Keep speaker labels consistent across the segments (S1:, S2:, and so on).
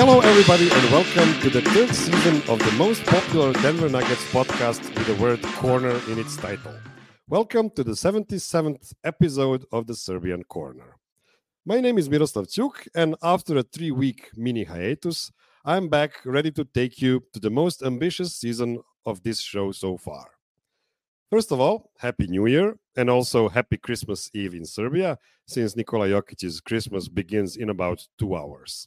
S1: Hello, everybody, and welcome to the third season of the most popular Denver Nuggets podcast with the word corner in its title. Welcome to the 77th episode of the Serbian Corner. My name is Miroslav Cuk, and after a three week mini hiatus, I'm back ready to take you to the most ambitious season of this show so far. First of all, Happy New Year and also Happy Christmas Eve in Serbia, since Nikola Jokic's Christmas begins in about two hours.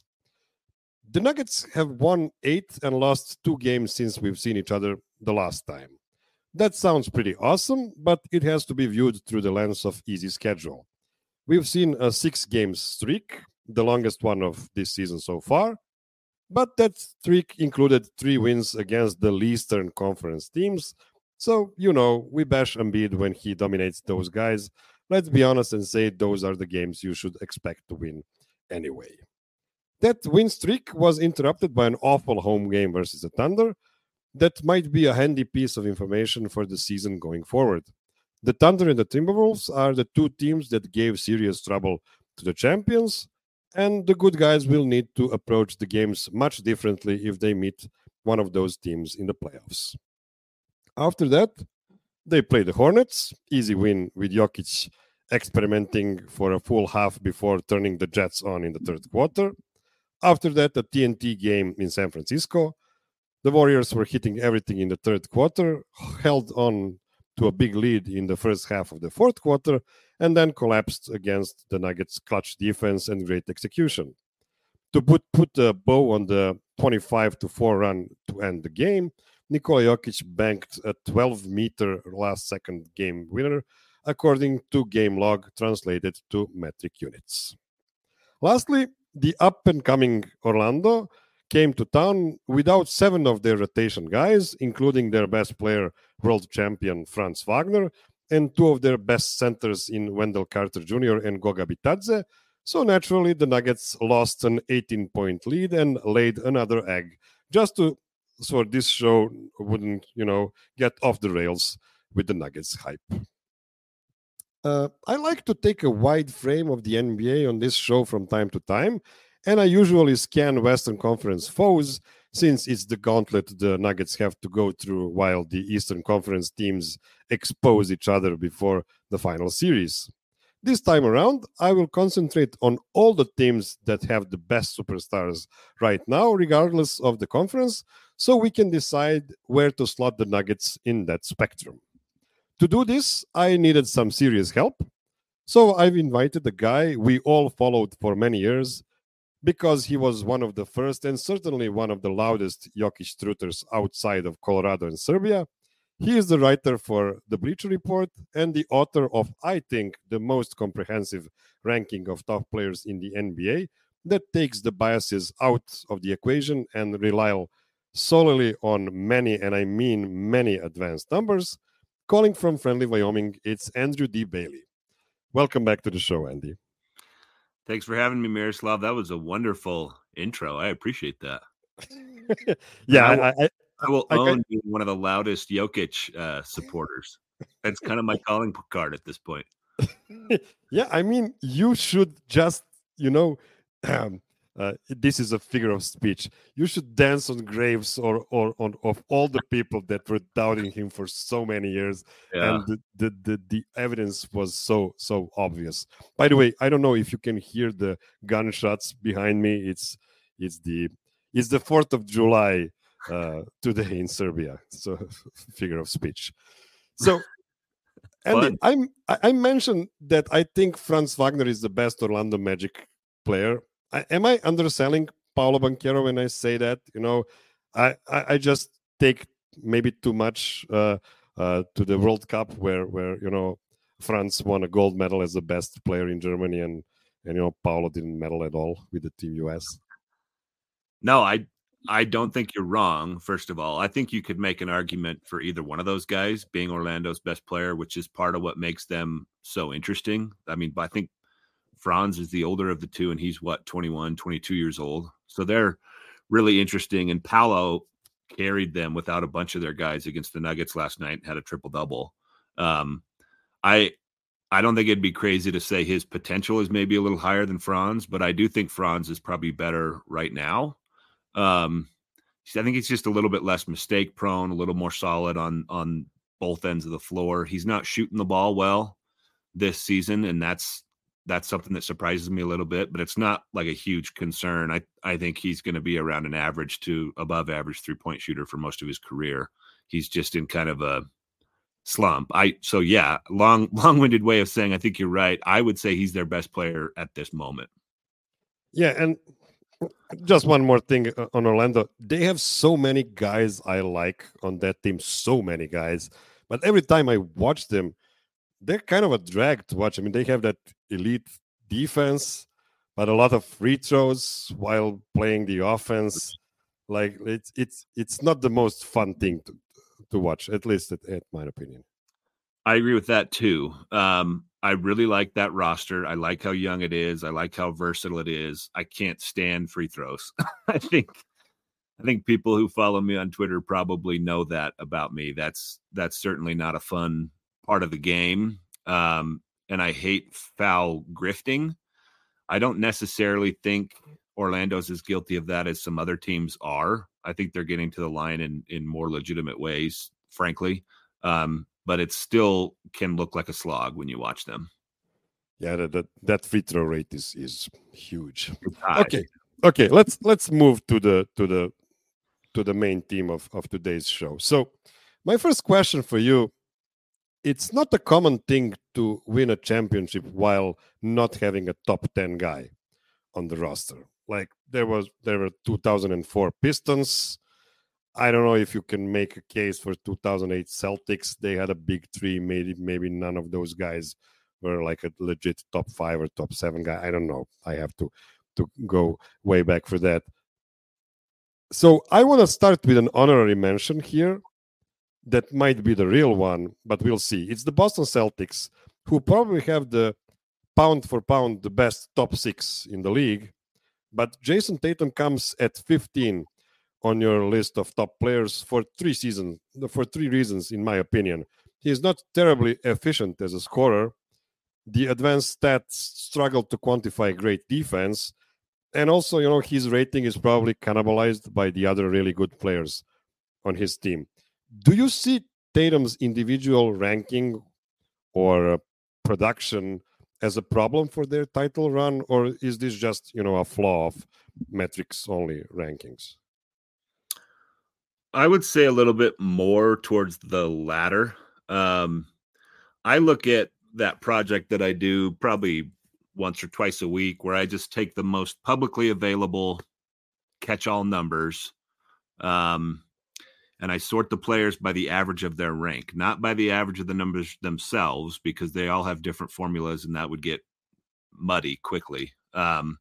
S1: The Nuggets have won eight and lost two games since we've seen each other the last time. That sounds pretty awesome, but it has to be viewed through the lens of easy schedule. We've seen a six game streak, the longest one of this season so far, but that streak included three wins against the Eastern Conference teams. So, you know, we bash Embiid when he dominates those guys. Let's be honest and say those are the games you should expect to win anyway. That win streak was interrupted by an awful home game versus the Thunder. That might be a handy piece of information for the season going forward. The Thunder and the Timberwolves are the two teams that gave serious trouble to the champions, and the good guys will need to approach the games much differently if they meet one of those teams in the playoffs. After that, they play the Hornets, easy win with Jokic experimenting for a full half before turning the Jets on in the third quarter. After that, a TNT game in San Francisco. The Warriors were hitting everything in the third quarter, held on to a big lead in the first half of the fourth quarter, and then collapsed against the Nuggets' clutch defense and great execution. To put, put a bow on the 25 to 4 run to end the game, Nikola Jokic banked a 12 meter last second game winner, according to game log translated to metric units. Lastly, the up and coming Orlando came to town without seven of their rotation guys, including their best player, world champion Franz Wagner, and two of their best centers in Wendell Carter Jr. and Goga Bitadze. So naturally, the Nuggets lost an 18 point lead and laid another egg just to so this show wouldn't, you know, get off the rails with the Nuggets hype. Uh, I like to take a wide frame of the NBA on this show from time to time, and I usually scan Western Conference foes since it's the gauntlet the Nuggets have to go through while the Eastern Conference teams expose each other before the final series. This time around, I will concentrate on all the teams that have the best superstars right now, regardless of the conference, so we can decide where to slot the Nuggets in that spectrum. To do this, I needed some serious help. So I've invited a guy we all followed for many years because he was one of the first and certainly one of the loudest Jokic truthers outside of Colorado and Serbia. He is the writer for the Bleacher Report and the author of, I think, the most comprehensive ranking of top players in the NBA that takes the biases out of the equation and rely solely on many, and I mean many advanced numbers Calling from friendly Wyoming, it's Andrew D. Bailey. Welcome back to the show, Andy.
S2: Thanks for having me, Miroslav. That was a wonderful intro. I appreciate that.
S1: yeah,
S2: I will,
S1: I, I,
S2: I will own being one of the loudest Jokic uh, supporters. That's kind of my calling card at this point.
S1: yeah, I mean, you should just, you know, um, uh, this is a figure of speech. You should dance on graves or, or on of all the people that were doubting him for so many years,
S2: Yeah.
S1: and the, the the the evidence was so so obvious. By the way, I don't know if you can hear the gunshots behind me. It's it's the it's the Fourth of July uh, today in Serbia. So figure of speech. So.
S2: And
S1: I'm, I I mentioned that I think Franz Wagner is the best Orlando Magic player. Am I underselling Paolo Banchero when I say that? You know, I, I, I just take maybe too much uh, uh, to the World Cup where where you know Franz won a gold medal as the best player in Germany and and you know Paolo didn't medal at all with the Team US.
S2: No, I I don't think you're wrong. First of all, I think you could make an argument for either one of those guys being Orlando's best player, which is part of what makes them so interesting. I mean, I think Franz is the older of the two, and he's what 21, 22 years old. So they're really interesting. And Paolo carried them without a bunch of their guys against the Nuggets last night. Had a triple double. Um, I I don't think it'd be crazy to say his potential is maybe a little higher than Franz, but I do think Franz is probably better right now. Um, I think he's just a little bit less mistake prone, a little more solid on on both ends of the floor. He's not shooting the ball well this season, and that's that's something that surprises me a little bit, but it's not like a huge concern. I I think he's going to be around an average to above average three point shooter for most of his career. He's just in kind of a slump. I so yeah, long long winded way of saying I think you're right. I would say he's their best player at this moment.
S1: Yeah, and just one more thing uh, on Orlando. They have so many guys I like on that team, so many guys. But every time I watch them, they're kind of a drag to watch. I mean, they have that elite defense, but a lot of free throws while playing the offense. Like it's it's it's not the most fun thing to to watch, at least at, at my opinion.
S2: I agree with that too. Um, I really like that roster. I like how young it is. I like how versatile it is. I can't stand free throws. I think I think people who follow me on Twitter probably know that about me. That's that's certainly not a fun part of the game. Um, and I hate foul grifting. I don't necessarily think Orlando's as guilty of that as some other teams are. I think they're getting to the line in in more legitimate ways, frankly. Um, but it still can look like a slog when you watch them.
S1: Yeah, that that, that free throw rate is is huge. Okay, okay, let's let's move to the to the to the main theme of of today's show. So, my first question for you: It's not a common thing to win a championship while not having a top ten guy on the roster. Like there was there were 2004 Pistons I don't know if you can make a case for 2008 Celtics. They had a big three. Maybe maybe none of those guys were like a legit top five or top seven guy. I don't know. I have to to go way back for that. So I want to start with an honorary mention here. That might be the real one, but we'll see. It's the Boston Celtics, who probably have the pound for pound the best top six in the league. But Jayson Tatum comes at 15 on your list of top players for three seasons for three reasons in my opinion he is not terribly efficient as a scorer the advanced stats struggle to quantify great defense and also you know his rating is probably cannibalized by the other really good players on his team do you see tatum's individual ranking or uh, production as a problem for their title run or is this just you know a flaw of metrics only rankings
S2: I would say a little bit more towards the latter. Um, I look at that project that I do probably once or twice a week where I just take the most publicly available catch all numbers um, and I sort the players by the average of their rank, not by the average of the numbers themselves, because they all have different formulas and that would get muddy quickly. Um,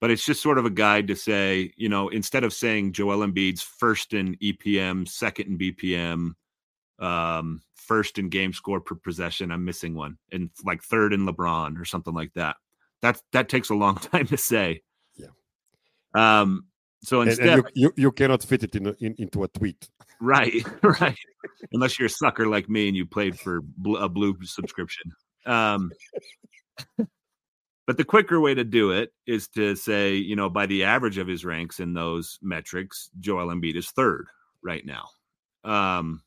S2: but it's just sort of a guide to say, you know, instead of saying Joel Embiid's first in EPM, second in BPM, um, first in game score per possession, I'm missing one, and like third in LeBron or something like that. That that takes a long time to say.
S1: Yeah.
S2: Um. So instead,
S1: and, and you, you, you cannot fit it in, in, into a tweet.
S2: Right. Right. Unless you're a sucker like me and you played for a blue subscription. Um. But the quicker way to do it is to say, you know, by the average of his ranks in those metrics, Joel Embiid is third right now. Um,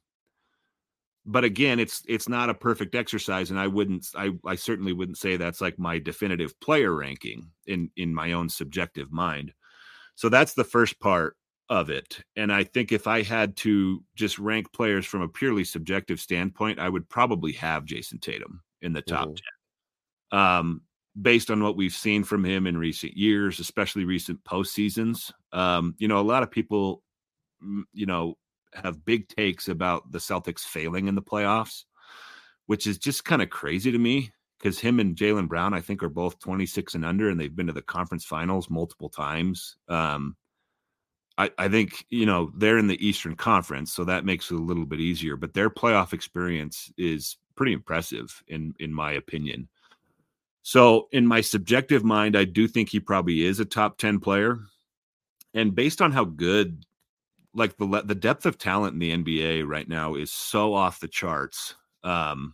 S2: but again, it's it's not a perfect exercise, and I wouldn't, I, I certainly wouldn't say that's like my definitive player ranking in in my own subjective mind. So that's the first part of it. And I think if I had to just rank players from a purely subjective standpoint, I would probably have Jayson Tatum in the top mm-hmm. 10. Um, based on what we've seen from him in recent years, especially recent postseasons. Um, you know, a lot of people, mm, you know, have big takes about the Celtics failing in the playoffs, which is just kind of crazy to me because him and Jaylen Brown, I think, are both 26 and under, and they've been to the conference finals multiple times. Um, I, I think, you know, they're in the Eastern Conference, so that makes it a little bit easier, but their playoff experience is pretty impressive in in my opinion. So, in my subjective mind, I do think he probably is a top 10 player. And based on how good, like the the depth of talent in the NBA right now is so off the charts um,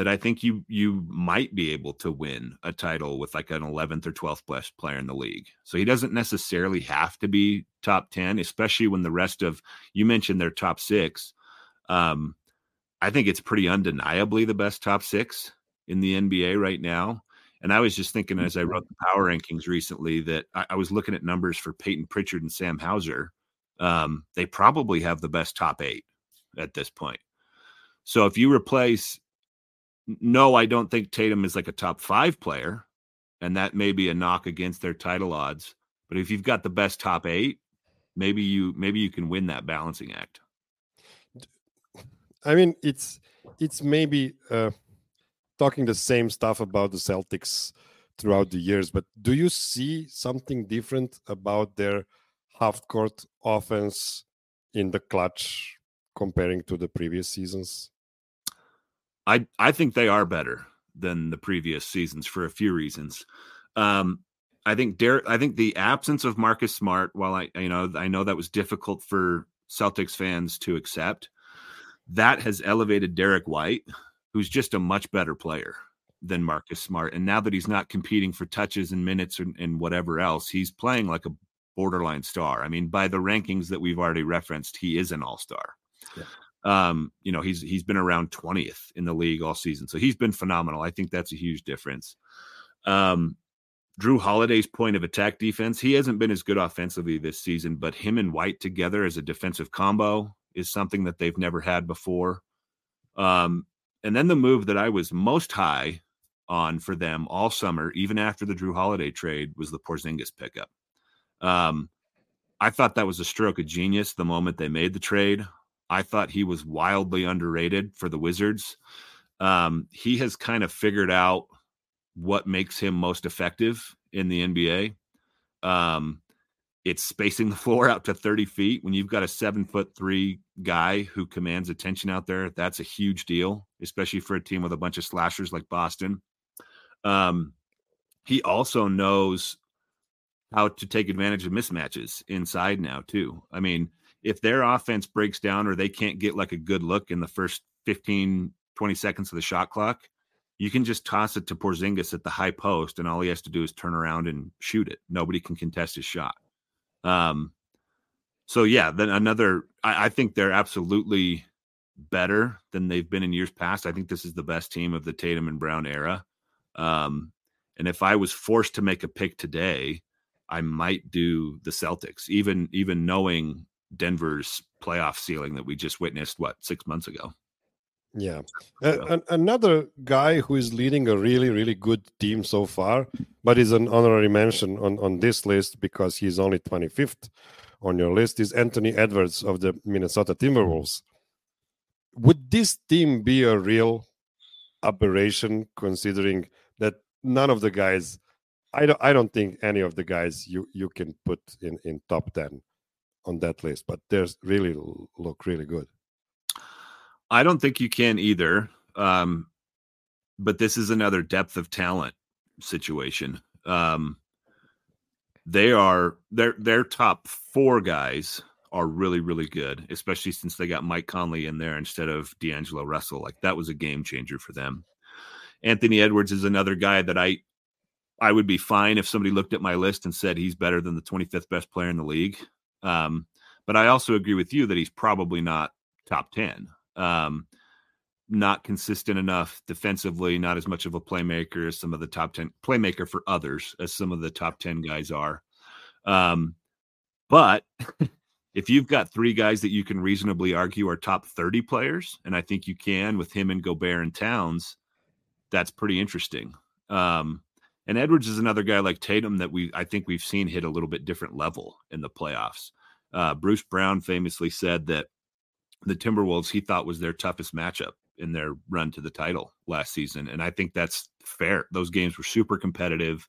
S2: that I think you you might be able to win a title with like an 11th or 12th best player in the league. So he doesn't necessarily have to be top 10, especially when the rest of you mentioned their top six. Um, I think it's pretty undeniably the best top six in the NBA right now. And I was just thinking as I wrote the power rankings recently that I, I was looking at numbers for Payton Pritchard and Sam Hauser. Um, they probably have the best top eight at this point. So if you replace, no, I don't think Tatum is like a top five player, and that may be a knock against their title odds. But if you've got the best top eight, maybe you maybe you can win that balancing act.
S1: I mean, it's it's maybe uh, talking the same stuff about the Celtics throughout the years, but do you see something different about their half court offense in the clutch comparing to the previous seasons?
S2: I I think they are better than the previous seasons for a few reasons. Um, I think Derrick. I think the absence of Marcus Smart, while I you know I know that was difficult for Celtics fans to accept, that has elevated Derrick White, who's just a much better player than Marcus Smart. And now that he's not competing for touches and minutes and, and whatever else, he's playing like a borderline star. I mean, by the rankings that we've already referenced, he is an all star. Yeah. Um, you know, he's he's been around 20th in the league all season. So he's been phenomenal. I think that's a huge difference. Um, Jrue Holiday's point of attack defense, he hasn't been as good offensively this season, but him and White together as a defensive combo is something that they've never had before. Um, and then the move that I was most high on for them all summer, even after the Jrue Holiday trade, was the Porzingis pickup. Um, I thought that was a stroke of genius the moment they made the trade. I thought he was wildly underrated for the Wizards. Um, he has kind of figured out what makes him most effective in the NBA. Um, it's spacing the floor out to 30 feet. When you've got a seven foot three guy who commands attention out there, that's a huge deal, especially for a team with a bunch of slashers like Boston. Um, he also knows how to take advantage of mismatches inside now, too. I mean, if their offense breaks down or they can't get like a good look in the first 15, 20 seconds of the shot clock, you can just toss it to Porzingis at the high post, and all he has to do is turn around and shoot it. Nobody can contest his shot. Um, so yeah, then another. I, I think they're absolutely better than they've been in years past. I think this is the best team of the Tatum and Brown era. Um, and if I was forced to make a pick today, I might do the Celtics, even even knowing Denver's playoff ceiling that we just witnessed what six months ago.
S1: Yeah. Another guy who is leading a really, really good team so far, but is an honorary mention on, on this list because he's only 25th on your list, is Anthony Edwards of the Minnesota Timberwolves. Would this team be a real aberration considering that none of the guys I don't I don't think any of the guys you you can put in in top 10 on that list, but there's really look really good.
S2: I don't think you can either. Um, but this is another depth of talent situation. Um, they are their their top four guys are really really good, especially since they got Mike Conley in there instead of D'Angelo Russell. Like that was a game changer for them. Anthony Edwards is another guy that I I would be fine if somebody looked at my list and said he's better than the 25th best player in the league. Um, but I also agree with you that he's probably not top 10. Um, not consistent enough defensively, not as much of a playmaker as some of the top 10 playmaker for others as some of the top 10 guys are. Um, but if you've got three guys that you can reasonably argue are top 30 players, and I think you can with him and Gobert and Towns, that's pretty interesting. Um, and Edwards is another guy like Tatum that we I think we've seen hit a little bit different level in the playoffs. Uh, Bruce Brown famously said that the Timberwolves he thought was their toughest matchup in their run to the title last season. And I think that's fair. Those games were super competitive.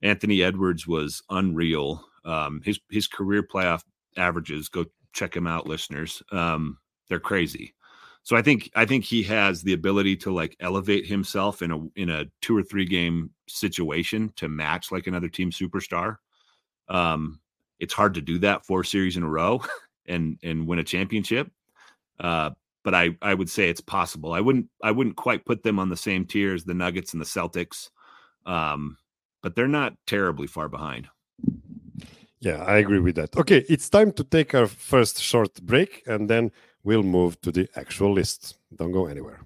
S2: Anthony Edwards was unreal. Um, his his career playoff averages, go check him out, listeners. Um, they're crazy. So I think I think he has the ability to like elevate himself in a in a two or three game situation to match like another team superstar. Um, it's hard to do that four series in a row and and win a championship. Uh, but I I would say it's possible. I wouldn't I wouldn't quite put them on the same tier as the Nuggets and the Celtics, um, but they're not terribly far behind.
S1: Yeah, I agree with that. Okay, it's time to take our first short break, and then we'll move to the actual list. Don't go anywhere.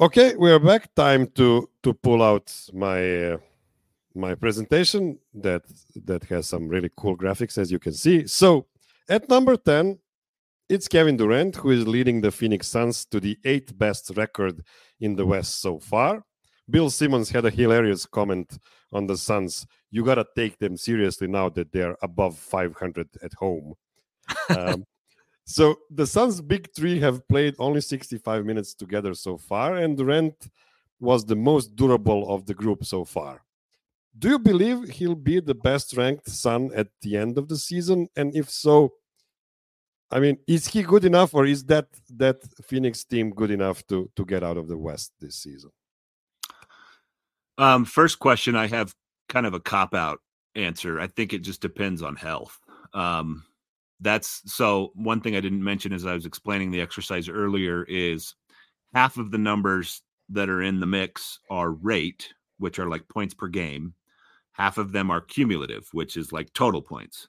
S1: Okay, we are back. Time to to pull out my uh, my presentation that that has some really cool graphics as you can see. So at number 10, it's Kevin Durant who is leading the Phoenix Suns to the eighth best record in the West so far. Bill Simmons had a hilarious comment on the Suns. You got to take them seriously now that they're above 500 at home. um, so the Suns' big three have played only 65 minutes together so far, and Durant was the most durable of the group so far. Do you believe he'll be the best ranked Sun at the end of the season? And if so, I mean, is he good enough, or is that that Phoenix team good enough to to get out of the West this season?
S2: Um, first question, I have kind of a cop out answer. I think it just depends on health. Um, that's so one thing I didn't mention as I was explaining the exercise earlier is half of the numbers that are in the mix are rate, which are like points per game, half of them are cumulative, which is like total points.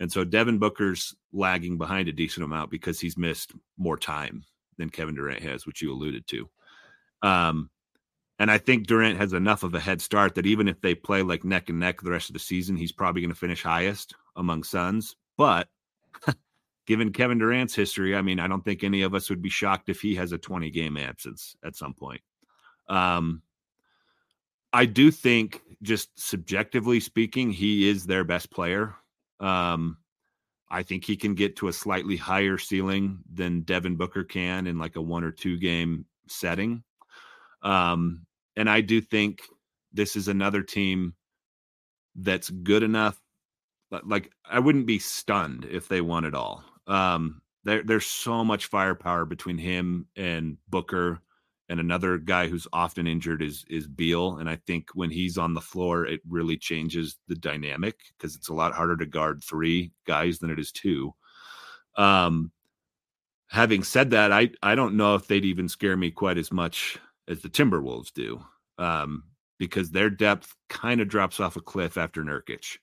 S2: And so Devin Booker's lagging behind a decent amount because he's missed more time than Kevin Durant has, which you alluded to. Um, and I think Durant has enough of a head start that even if they play like neck and neck the rest of the season, he's probably going to finish highest among Suns. But given Kevin Durant's history, I mean, I don't think any of us would be shocked if he has a 20 game absence at some point. Um, I do think, just subjectively speaking, he is their best player. Um, I think he can get to a slightly higher ceiling than Devin Booker can in like a one or two game setting. Um, and I do think this is another team that's good enough. Like I wouldn't be stunned if they won it all. Um, there, there's so much firepower between him and Booker and another guy who's often injured is is Beal. And I think when he's on the floor, it really changes the dynamic because it's a lot harder to guard three guys than it is two. Um, having said that, I I don't know if they'd even scare me quite as much as the Timberwolves do, um, because their depth kind of drops off a cliff after Nurkic.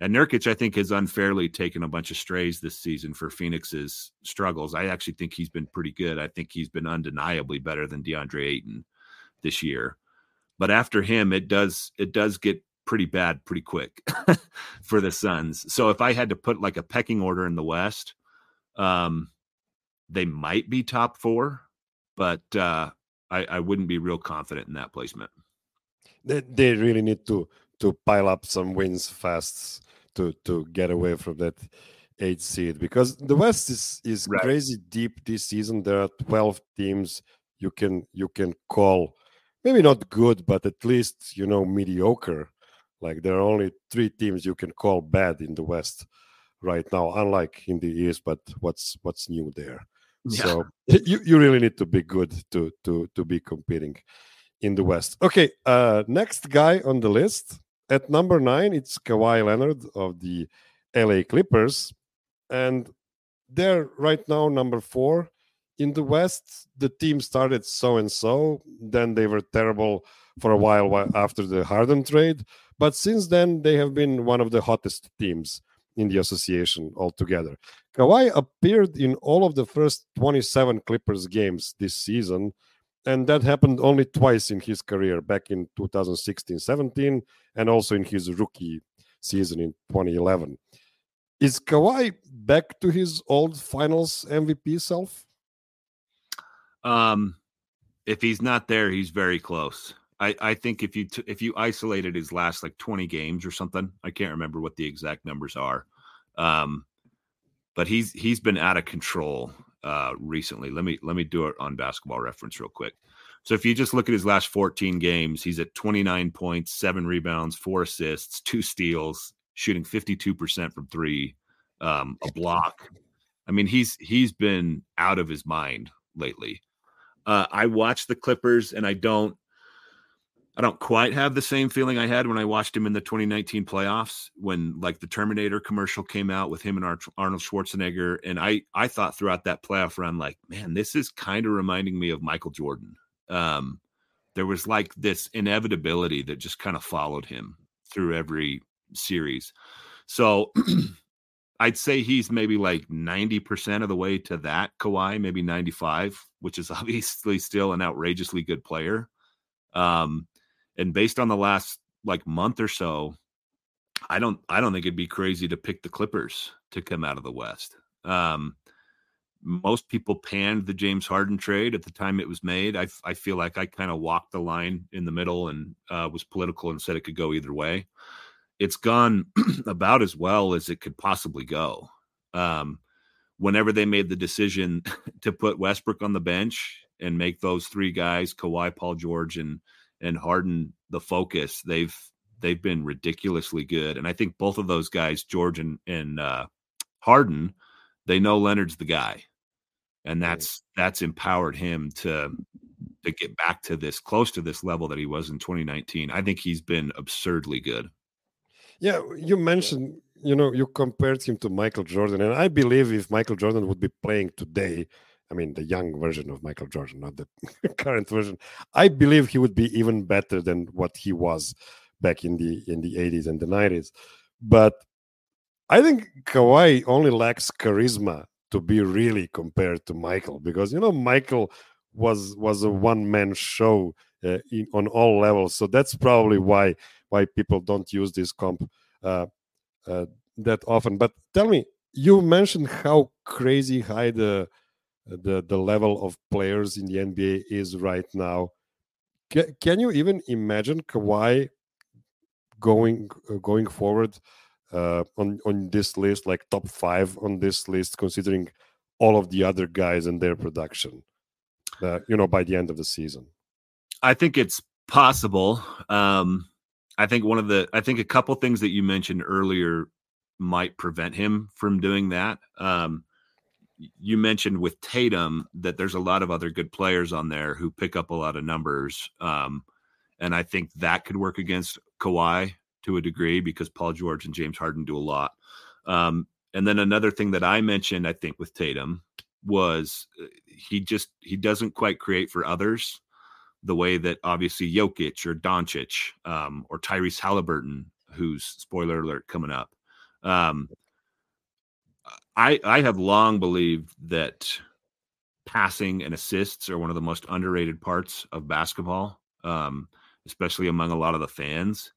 S2: And Nurkic, I think, has unfairly taken a bunch of strays this season for Phoenix's struggles. I actually think he's been pretty good. I think he's been undeniably better than DeAndre Ayton this year. But after him, it does it does get pretty bad pretty quick for the Suns. So if I had to put like a pecking order in the West, um, they might be top four, but uh, I, I wouldn't be real confident in that placement.
S1: They, they really need to to pile up some wins fast to to get away from that eight seed because the West is is right. crazy deep this season. There are twelve teams you can you can call maybe not good, but at least you know mediocre. Like there are only three teams you can call bad in the West right now, unlike in the East. But what's what's new there? Yeah. So you, you really need to be good to to to be competing in the West. Okay, uh, next guy on the list at number nine, it's Kawhi Leonard of the LA Clippers. And they're right now number four. In the West, the team started so and so. Then they were terrible for a while after the Harden trade. But since then, they have been one of the hottest teams in the association altogether. Kawhi appeared in all of the first 27 Clippers games this season and that happened only twice in his career back in 2016-17 and also in his rookie season in 2011 is Kawhi back to his old finals MVP self?
S2: Um if he's not there he's very close I, I think if you t- if you isolated his last like 20 games or something I can't remember what the exact numbers are um but he's he's been out of control uh, recently. Let me let me do it on basketball reference real quick. So if you just look at his last 14 games, he's at 29 points, seven rebounds, four assists, two steals, shooting 52% from three, um, a block. I mean, he's he's been out of his mind lately. Uh, I watch the Clippers and I don't I don't quite have the same feeling I had when I watched him in the 2019 playoffs when like the Terminator commercial came out with him and Arnold Schwarzenegger and I I thought throughout that playoff run like man this is kind of reminding me of Michael Jordan. Um there was like this inevitability that just kind of followed him through every series. So I'd say he's maybe like 90% of the way to that Kawhi, maybe 95, which is obviously still an outrageously good player. Um, and based on the last like month or so, I don't I don't think it'd be crazy to pick the Clippers to come out of the West. Um, most people panned the James Harden trade at the time it was made. I, I feel like I kind of walked the line in the middle and uh, was political and said it could go either way. It's gone about as well as it could possibly go. Um, whenever they made the decision to put Westbrook on the bench and make those three guys, Kawhi, Paul George, and and Harden, the focus, they've they've been ridiculously good. And I think both of those guys, George and and uh, Harden, they know Leonard's the guy and that's that's empowered him to to get back to this close to this level that he was in 2019 i think he's been absurdly good
S1: yeah you mentioned you know you compared him to michael jordan and i believe if michael jordan would be playing today i mean the young version of michael jordan not the current version. I believe he would be even better than what he was back in the in the 80s and the 90s but i think Kawhi only lacks charisma to be really compared to Michael because you know Michael was was a one man show uh, in, on all levels, so that's probably why why people don't use this comp uh, uh, that often. But tell me, you mentioned how crazy high the the the level of players in the NBA is right now. Can, can you even imagine Kawhi going uh, going forward? uh, on on this list, like top five on this list, considering all of the other guys and their production. Uh, you know, by the end of the season,
S2: I think it's possible. Um, I think one of the, I think a couple things that you mentioned earlier might prevent him from doing that. Um, you mentioned with Tatum that there's a lot of other good players on there who pick up a lot of numbers. Um, and I think that could work against Kawhi to a degree because Paul George and James Harden do a lot. Um, and then another thing that I mentioned, I think, with Tatum was uh, he just he doesn't quite create for others the way that obviously Jokic or Doncic um, or Tyrese Halliburton, who's spoiler alert coming up. Um, I I have long believed that passing and assists are one of the most underrated parts of basketball, um, especially among a lot of the fans.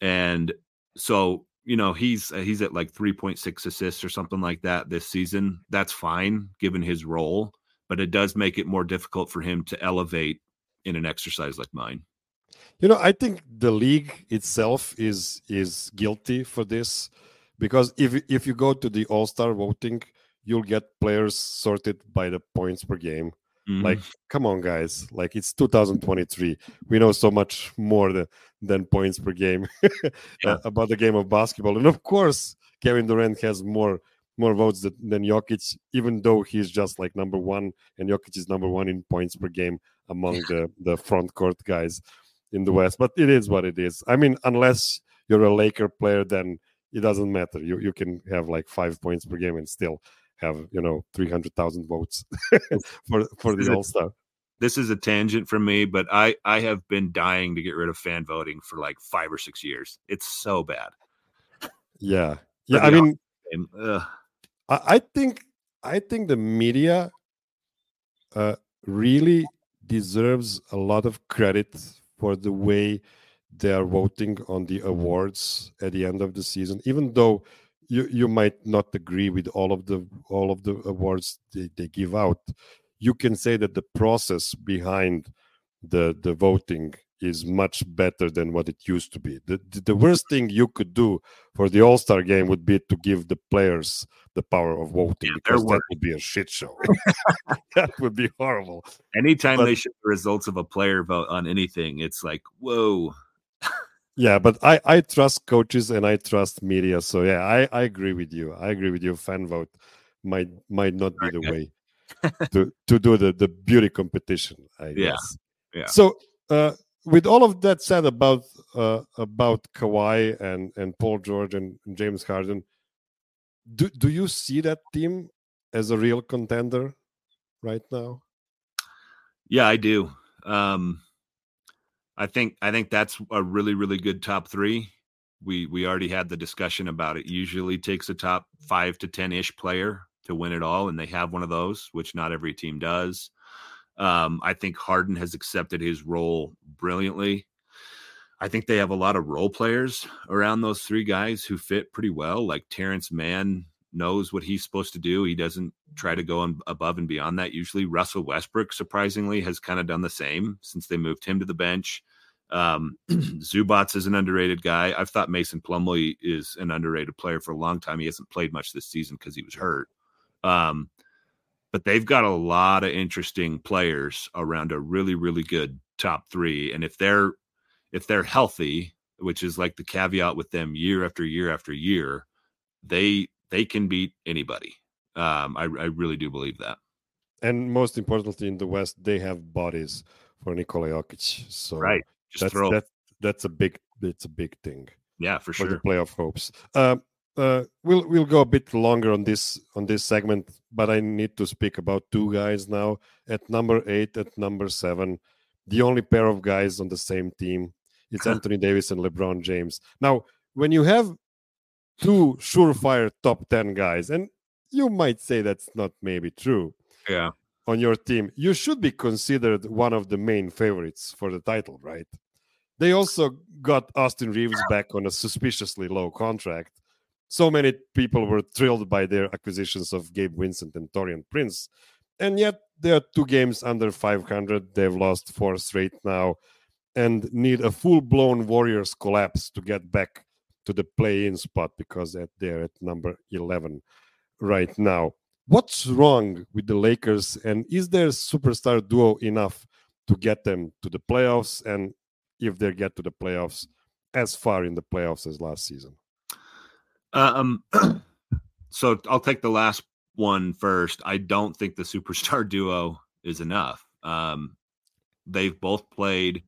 S2: And so you know he's uh, he's at like 3.6 assists or something like that this season. That's fine given his role but it does make it more difficult for him to elevate in an exercise like mine.
S1: You know i think the league itself is is guilty for this because if if you go to the all-star voting you'll get players sorted by the points per game Mm-hmm. Like, come on, guys! Like it's 2023. We know so much more than, than points per game yeah. about the game of basketball, and of course, Kevin Durant has more more votes than, than Jokic, even though he's just like number one, and Jokic is number one in points per game among the the front court guys in the West. But it is what it is. I mean, unless you're a Laker player, then it doesn't matter. You you can have like five points per game and still have you know 300,000 votes for for the All Star.
S2: This is a tangent for me, but I I have been dying to get rid of fan voting for like five or six years. It's so bad.
S1: Yeah, yeah. I mean, I, I think I think the media uh, really deserves a lot of credit for the way they are voting on the awards at the end of the season, even though you you might not agree with all of the all of the awards they, they give out you can say that the process behind the the voting is much better than what it used to be. The, the worst thing you could do for the All Star game would be to give the players the power of voting yeah, because that would be a shit show. that would be horrible.
S2: Anytime but, they show the results of a player vote on anything, it's like, whoa.
S1: Yeah but i i trust coaches and i trust media so yeah i i agree with you i agree with you fan vote might might not be the way to to do the the beauty competition i guess
S2: yeah, yeah.
S1: so uh with all of that said about uh, about Kawhi and and Paul George and, and James Harden, do do you see that team as a real contender right now?
S2: Yeah, I do. Um, I think I think that's a really really good top three. We we already had the discussion about it. Usually takes a top five to ten ish player to win it all, and they have one of those, which not every team does. Um, I think Harden has accepted his role brilliantly. I think they have a lot of role players around those three guys who fit pretty well. Like Terance Mann knows what he's supposed to do. He doesn't try to go on above and beyond that. Usually, Russell Westbrook, surprisingly, has kind of done the same since they moved him to the bench. Um, Zubac is an underrated guy. I've thought Mason Plumlee is an underrated player for a long time. He hasn't played much this season because he was hurt. Um, but they've got a lot of interesting players around a really, really good top three. And if they're if they're healthy, which is like the caveat with them year after year after year, they they can beat anybody. Um, I, I really do believe that.
S1: And most importantly, in the West, they have bodies for Nikola Jokic. So
S2: right,
S1: just that's, throw. That's, that's a big that's a big thing.
S2: Yeah, for, for sure.
S1: the playoff hopes. Um, uh, we'll we'll go a bit longer on this on this segment, but I need to speak about two guys now at number eight, at number seven, the only pair of guys on the same team. It's Anthony Davis and LeBron James. Now, when you have two surefire top ten guys, and you might say that's not maybe true.
S2: Yeah.
S1: On your team, you should be considered one of the main favorites for the title, right? They also got Austin Reaves back on a suspiciously low contract so many people were thrilled by their acquisitions of Gabe Vincent and Taurean Prince. And yet they are two games under 500. They've lost four straight now and need a full blown Warriors collapse to get back to the play in spot because they're at number 11 right now. What's wrong with the Lakers? And is their superstar duo enough to get them to the playoffs? And if they get to the playoffs, as far in the playoffs as last season?
S2: Um, so I'll take the last one first. I don't think the superstar duo is enough. Um, they've both played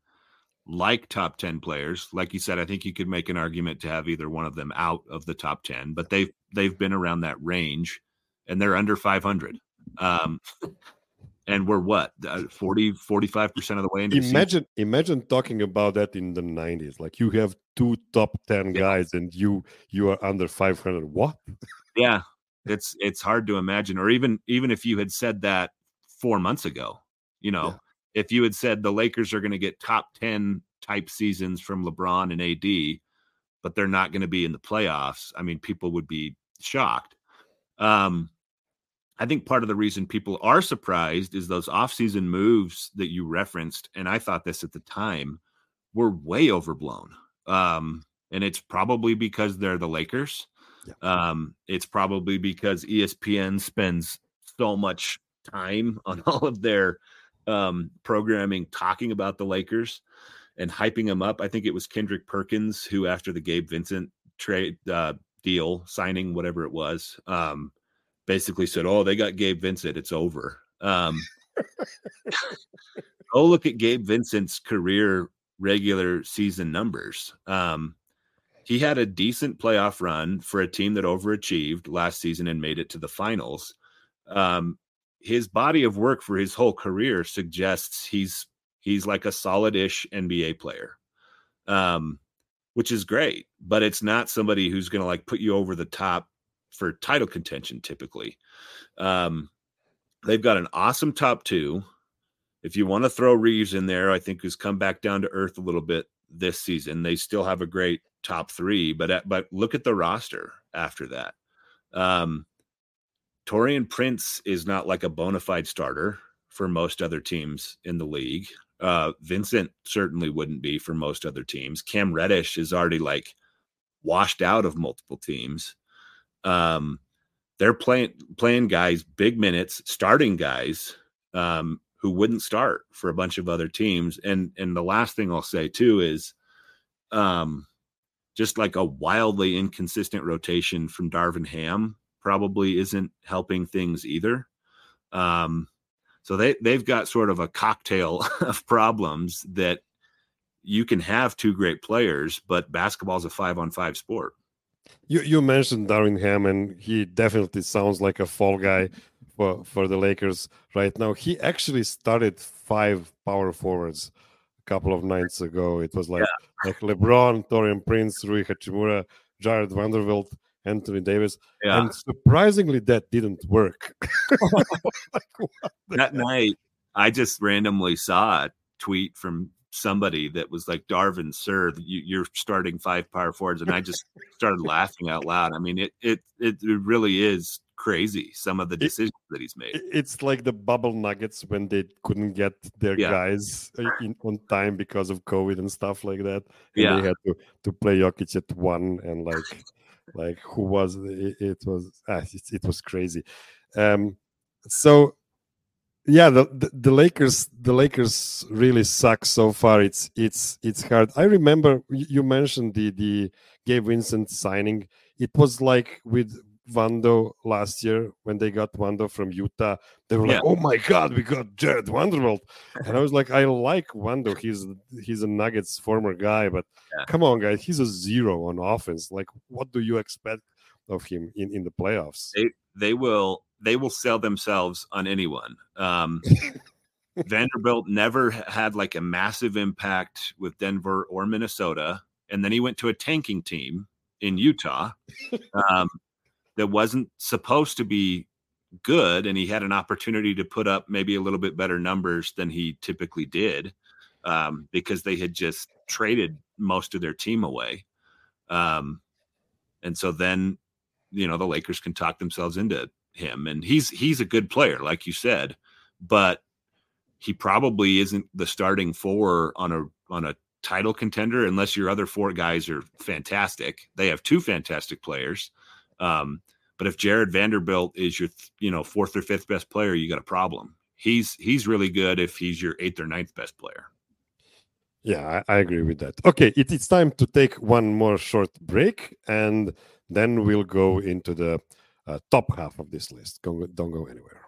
S2: like top 10 players. Like you said, I think you could make an argument to have either one of them out of the top 10, but they've they've been around that range and they're under 500. Um, and we're what uh, 40 45% of the way into
S1: imagine imagine talking about that in the 90s like you have two top 10 guys and you you are under 500 what
S2: yeah it's it's hard to imagine or even even if you had said that 4 months ago you know yeah. If you had said the Lakers are going to get top 10 type seasons from LeBron and AD but they're not going to be in the playoffs i mean people would be shocked um I think part of the reason people are surprised is those offseason moves that you referenced, and I thought this at the time, were way overblown. Um, and it's probably because they're the Lakers. Yeah. Um, it's probably because ESPN spends so much time on all of their um, programming talking about the Lakers and hyping them up. I think it was Kendrick Perkins who, after the Gabe Vincent trade uh, deal, signing whatever it was, um, basically said, "Oh, they got Gabe Vincent. It's over." Um, go look at Gabe Vincent's career regular season numbers. Um, he had a decent playoff run for a team that overachieved last season and made it to the finals. Um, his body of work for his whole career suggests he's he's like a solid-ish NBA player, um, which is great. But it's not somebody who's going to like put you over the top for title contention typically. Um, they've got an awesome top two. If you want to throw Reaves in there, I think who's come back down to earth a little bit this season. They still have a great top three, but at, but look at the roster after that. Um, Taurean Prince is not like a bona fide starter for most other teams in the league. Uh, Vincent certainly wouldn't be for most other teams. Cam Reddish is already like washed out of multiple teams. Um, they're playing playing guys big minutes, starting guys um, who wouldn't start for a bunch of other teams. And and the last thing I'll say too is, um, just like a wildly inconsistent rotation from Darvin Ham probably isn't helping things either. Um, so they they've got sort of a cocktail of problems that you can have two great players, but basketball is a five on five sport.
S1: You you mentioned Darvin Ham, and he definitely sounds like a fall guy for for the Lakers right now. He actually started five power forwards a couple of nights ago. It was like yeah. like LeBron, Taurean Prince, Rui Hachimura, Jarred Vanderbilt, Anthony Davis, yeah. and surprisingly, that didn't work.
S2: like, that night, I just randomly saw a tweet from somebody that was like Darvin, sir, you, are starting five power forwards, and I just started laughing out loud. I mean, it it it really is crazy some of the decisions it, that he's made.
S1: It's like the bubble Nuggets when they couldn't get their yeah. guys uh, in, on time because of COVID and stuff like that. And yeah, they had to to play Jokic at one and like like who was it, it was ah, it, it was crazy. Um, so yeah the, the, the lakers the lakers really suck so far. It's it's it's hard. I remember you mentioned the the gabe vincent signing. It was like with Vando last year when they got Vando from Utah. They were yeah. like, "Oh my God, we got Jared Vanderbilt," and I was like, "I like Vando. He's he's a Nuggets former guy, but yeah. come on, guys, he's a zero on offense. Like, what do you expect of him in in the playoffs?"
S2: They they will they will sell themselves on anyone. Um, Vanderbilt never had like a massive impact with Denver or Minnesota, and then he went to a tanking team in Utah um, that wasn't supposed to be good, and he had an opportunity to put up maybe a little bit better numbers than he typically did um, because they had just traded most of their team away. Um, and so then, you know, the Lakers can talk themselves into him and he's he's a good player like you said but he probably isn't the starting four on a on a title contender unless your other four guys are fantastic they have two fantastic players um, but if Jared Vanderbilt is your you know fourth or fifth best player you got a problem he's he's really good if he's your eighth or ninth best player
S1: yeah I, I agree with that okay it, it's time to take one more short break and then we'll go into the uh, top half of this list. Don't, don't go anywhere.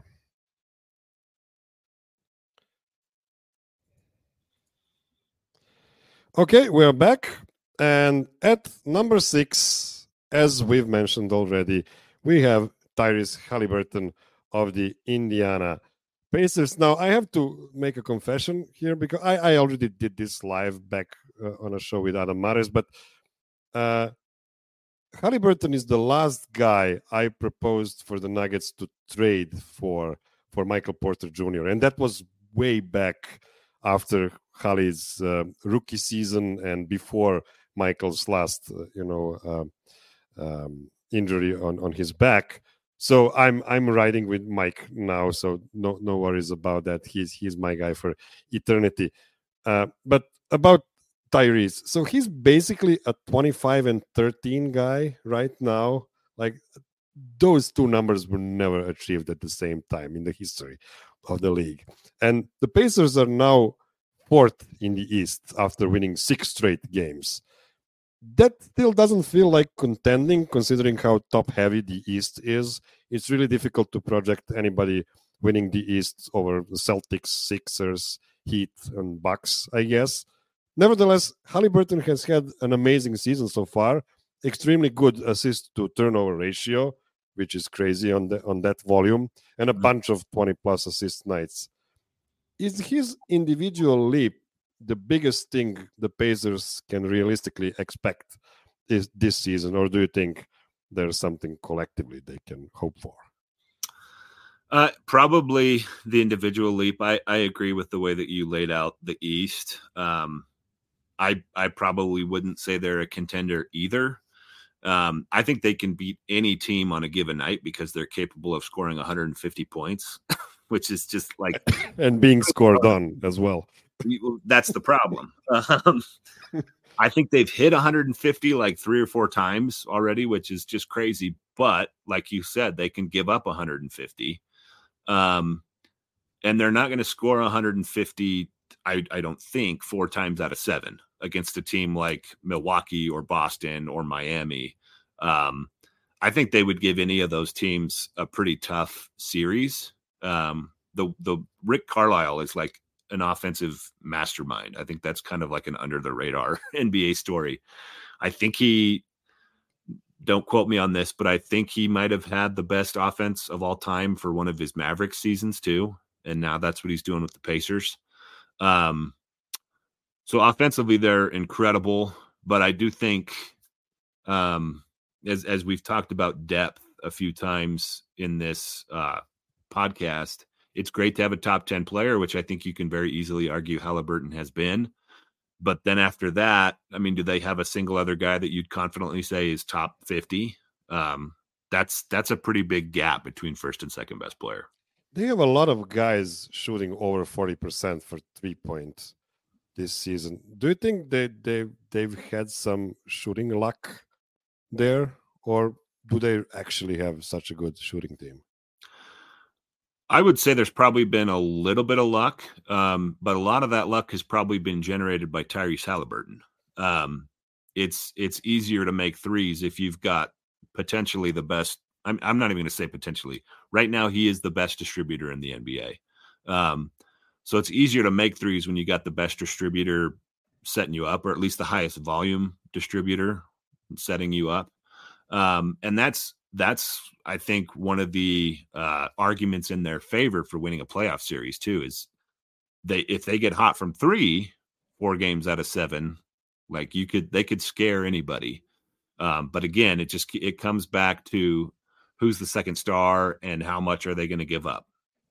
S1: Okay, we're back. And at number six, as we've mentioned already, we have Tyrese Haliburton of the Indiana Pacers. Now, I have to make a confession here because I, I already did this live back uh, on a show with Adam Mares, but uh, Haliburton is the last guy I proposed for the Nuggets to trade for for Michael Porter Jr. and that was way back after Hali's uh, rookie season and before Michael's last uh, you know uh, um, injury on on his back. So I'm I'm riding with Mike now, so no no worries about that. He's he's my guy for eternity. Uh, but about Tyrese. So he's basically a 25 and 13 guy right now. Like those two numbers were never achieved at the same time in the history of the league. And the Pacers are now fourth in the East after winning six straight games. That still doesn't feel like contending considering how top heavy the East is. It's really difficult to project anybody winning the East over the Celtics, Sixers, Heat, and Bucks, I guess. Nevertheless, Haliburton has had an amazing season so far. Extremely good assist to turnover ratio, which is crazy on the on that volume, and a mm-hmm. bunch of 20 plus assist nights. Is his individual leap the biggest thing the Pacers can realistically expect is this season, or do you think there's something collectively they can hope for?
S2: Uh, probably the individual leap. I, I agree with the way that you laid out the East. Um, I I probably wouldn't say they're a contender either. Um, I think they can beat any team on a given night because they're capable of scoring 150 points, which is just like
S1: and being scored on as well.
S2: That's the problem. Um, I think they've hit 150 like three or four times already, which is just crazy. But like you said, they can give up 150. Um, and they're not going to score 150 I, I don't think four times out of seven against a team like Milwaukee or Boston or Miami. Um, I think they would give any of those teams a pretty tough series. Um, the the Rick Carlisle is like an offensive mastermind. I think that's kind of like an under the radar NBA story. I think he don't quote me on this, but I think he might have had the best offense of all time for one of his Mavericks seasons too. And now that's what he's doing with the Pacers. Um, so offensively, they're incredible, but I do think, um, as as we've talked about depth a few times in this uh, podcast, it's great to have a top ten player, which I think you can very easily argue Haliburton has been. But then after that, I mean, do they have a single other guy that you'd confidently say is top 50? Um, that's that's a pretty big gap between first and second best player.
S1: They have a lot of guys shooting over 40% for three points this season. Do you think they they they've had some shooting luck there, or do they actually have such a good shooting team?
S2: I would say there's probably been a little bit of luck, um, but a lot of that luck has probably been generated by Tyrese Haliburton. Um, it's it's easier to make threes if you've got potentially the best. I'm I'm not even going to say potentially. Right now, he is the best distributor in the NBA. Um, so it's easier to make threes when you got the best distributor setting you up, or at least the highest volume distributor setting you up. Um, and that's that's I think one of the uh, arguments in their favor for winning a playoff series too is they if they get hot from three, four games out of seven, like you could they could scare anybody. Um, but again, it just it comes back to who's the second star and how much are they going to give up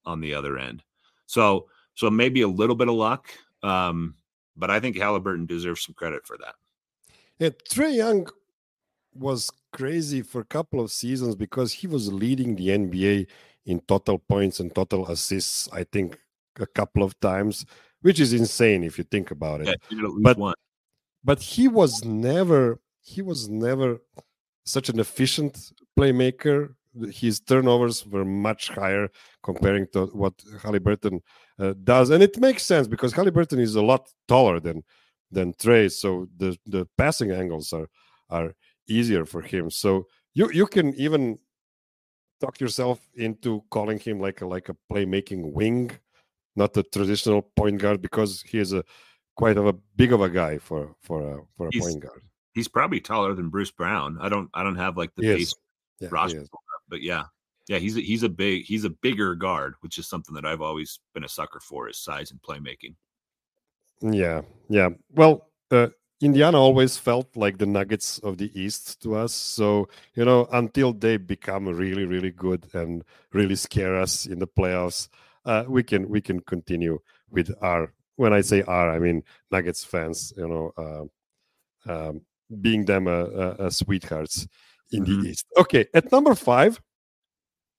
S2: on the other end. So so maybe a little bit of luck, um, but I think Haliburton deserves some credit for that.
S1: Yeah, Trae Young was crazy for a couple of seasons because he was leading the NBA in total points and total assists, I think, a couple of times, which is insane if you think about it.
S2: Yeah,
S1: but,
S2: one.
S1: but he was never he was never such an efficient playmaker. His turnovers were much higher comparing to what Haliburton uh, does, and it makes sense because Haliburton is a lot taller than than Trae, so the the passing angles are are easier for him. So you you can even talk yourself into calling him like a like a playmaking wing, not a traditional point guard because he is a quite of a big of a guy for for a for a
S2: he's,
S1: point guard.
S2: He's probably taller than Bruce Brown. I don't I don't have like the base
S1: yeah,
S2: roster, but yeah. Yeah, he's a, he's a big he's a bigger guard, which is something that I've always been a sucker for is size and playmaking.
S1: Yeah, yeah. Well, uh, Indiana always felt like the Nuggets of the East to us. So, you know, until they become really, really good and really scare us in the playoffs, uh, we can we can continue with our. When I say our, I mean Nuggets fans. You know, uh, um, being them a, a, a sweethearts in mm-hmm. the East. Okay, at number five,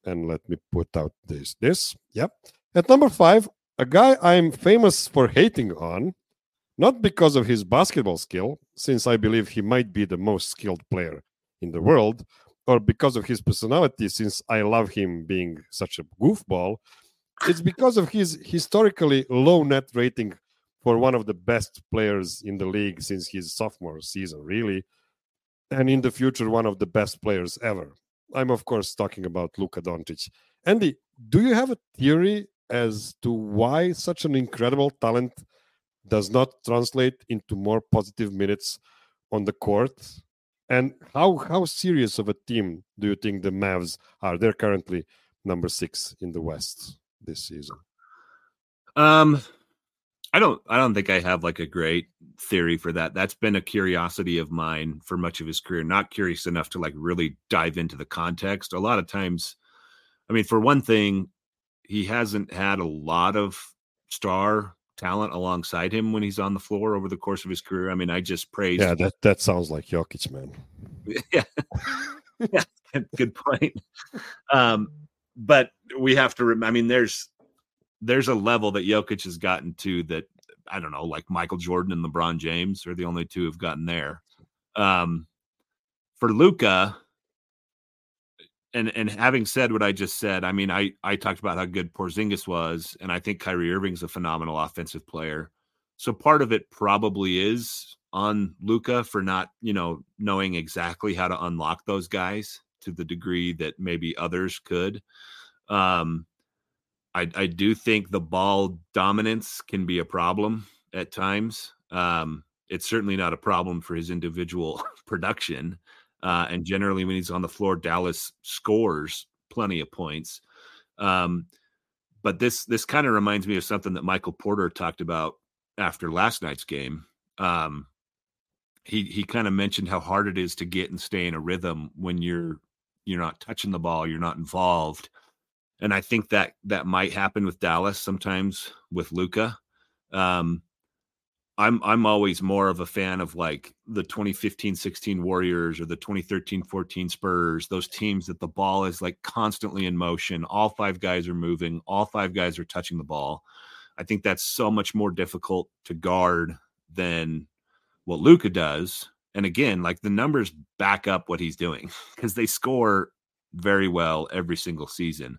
S1: and let me put out this. This, yep. At number five, a guy I'm famous for hating on not because of his basketball skill, since I believe he might be the most skilled player in the world, or because of his personality, since I love him being such a goofball. It's because of his historically low net rating for one of the best players in the league since his sophomore season, really. And in the future, one of the best players ever. I'm, of course, talking about Luka Doncic. Andy, do you have a theory as to why such an incredible talent does not translate into more positive minutes on the court? And how how serious of a team do you think the Mavs are? They're currently number six in the West this season.
S2: Um, I don't I don't think I have like a great theory for that. That's been a curiosity of mine for much of his career. Not curious enough to like really dive into the context. A lot of times, I mean, for one thing, he hasn't had a lot of star talent alongside him when he's on the floor over the course of his career. I mean, I just praise.
S1: Yeah, that that sounds like Jokic, man.
S2: yeah, yeah, good point. Um, but we have to. Rem- I mean, there's there's a level that Jokic has gotten to that I don't know, like Michael Jordan and LeBron James are the only two who've gotten there. Um, for Luka, and and having said what I just said, I mean, I I talked about how good Porzingis was, and I think Kyrie Irving's a phenomenal offensive player. So part of it probably is on Luka for not, you know, knowing exactly how to unlock those guys to the degree that maybe others could. Um, I, I do think the ball dominance can be a problem at times. Um, it's certainly not a problem for his individual production. Uh, and generally, when he's on the floor, Dallas scores plenty of points. Um, but this this kind of reminds me of something that Michael Porter talked about after last night's game. Um, he he kind of mentioned how hard it is to get and stay in a rhythm when you're you're not touching the ball, you're not involved. And I think that that might happen with Dallas sometimes with Luka. Um, I'm I'm always more of a fan of like the 2015-16 Warriors or the 2013-14 Spurs, those teams that the ball is like constantly in motion, all five guys are moving, all five guys are touching the ball. I think that's so much more difficult to guard than what Luka does. And again, like the numbers back up what he's doing because they score very well every single season.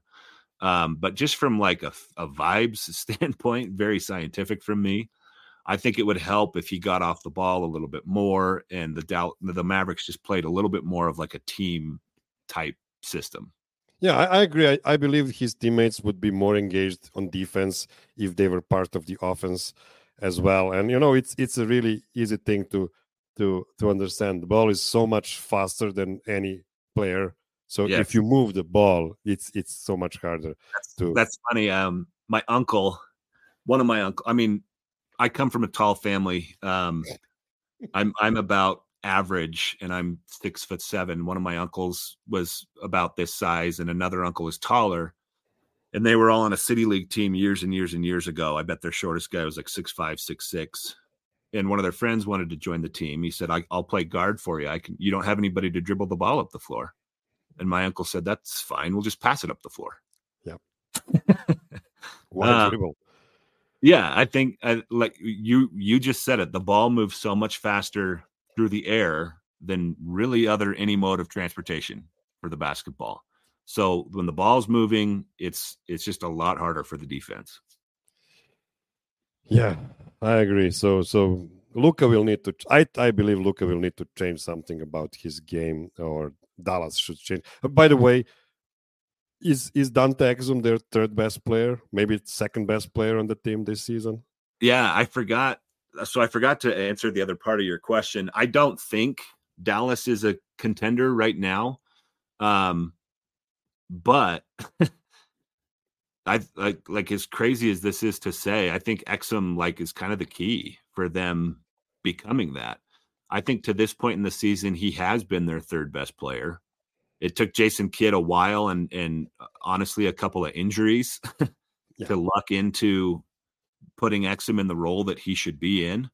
S2: Um, but just from like a, a vibes standpoint, very scientific from me. I think it would help if he got off the ball a little bit more and the Dal- the Mavericks just played a little bit more of like a team type system.
S1: Yeah, I, I agree. I, I, believe his teammates would be more engaged on defense if they were part of the offense as well. And you know, it's it's a really easy thing to to to understand. The ball is so much faster than any player. So yes. if you move the ball, it's it's so much harder.
S2: That's, to... that's funny. Um, my uncle, one of my uncle. I mean, I come from a tall family. Um, I'm I'm about average, and I'm six foot seven. One of my uncles was about this size, and another uncle was taller. And they were all on a city league team years and years and years ago. I bet their shortest guy was like six five, six six. And one of their friends wanted to join the team. He said, I, "I'll play guard for you. I can. You don't have anybody to dribble the ball up the floor." And my uncle said, "That's fine. We'll just pass it up the floor."
S1: Yep. Why uh, dribble?
S2: Yeah, I think I, like you you just said it. The ball moves so much faster through the air than really other any mode of transportation for the basketball. So when the ball's moving, it's it's just a lot harder for the defense.
S1: Yeah, I agree. So so Luka will need to. I I believe Luka will need to change something about his game, or Dallas should change. by the way, is is Dante Exum their third best player? Maybe second best player on the team this season?
S2: Yeah, I forgot. So I forgot to answer the other part of your question. I don't think Dallas is a contender right now. Um, but I like like as crazy as this is to say, I think Exum like is kind of the key for them becoming that. I think to this point in the season, he has been their third best player it took Jason Kidd a while and and uh, honestly a couple of injuries yeah. to luck into putting Exum in the role that he should be in.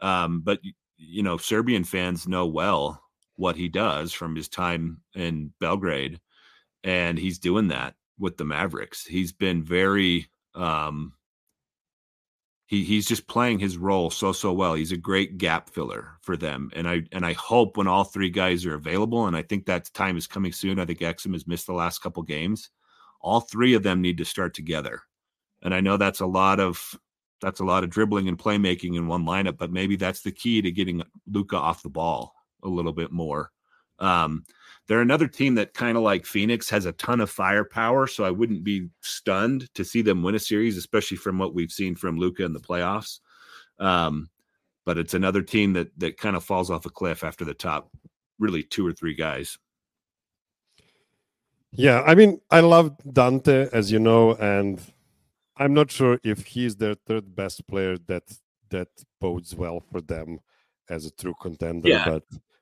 S2: Um, but you know, Serbian fans know well what he does from his time in Belgrade, and he's doing that with the Mavericks. He's been very um, he he's just playing his role so so well. He's a great gap filler for them, and I and I hope when all three guys are available, and I think that time is coming soon. I think Exum has missed the last couple games. All three of them need to start together, and I know that's a lot of that's a lot of dribbling and playmaking in one lineup, but maybe that's the key to getting Luka off the ball a little bit more. Um, they're another team that kind of like Phoenix has a ton of firepower, so I wouldn't be stunned to see them win a series, especially from what we've seen from Luka in the playoffs. Um, but it's another team that that kind of falls off a cliff after the top, really two or three guys.
S1: Yeah, I mean, I love Dante, as you know, and I'm not sure if he's their third best player that that bodes well for them as a true contender. Yeah.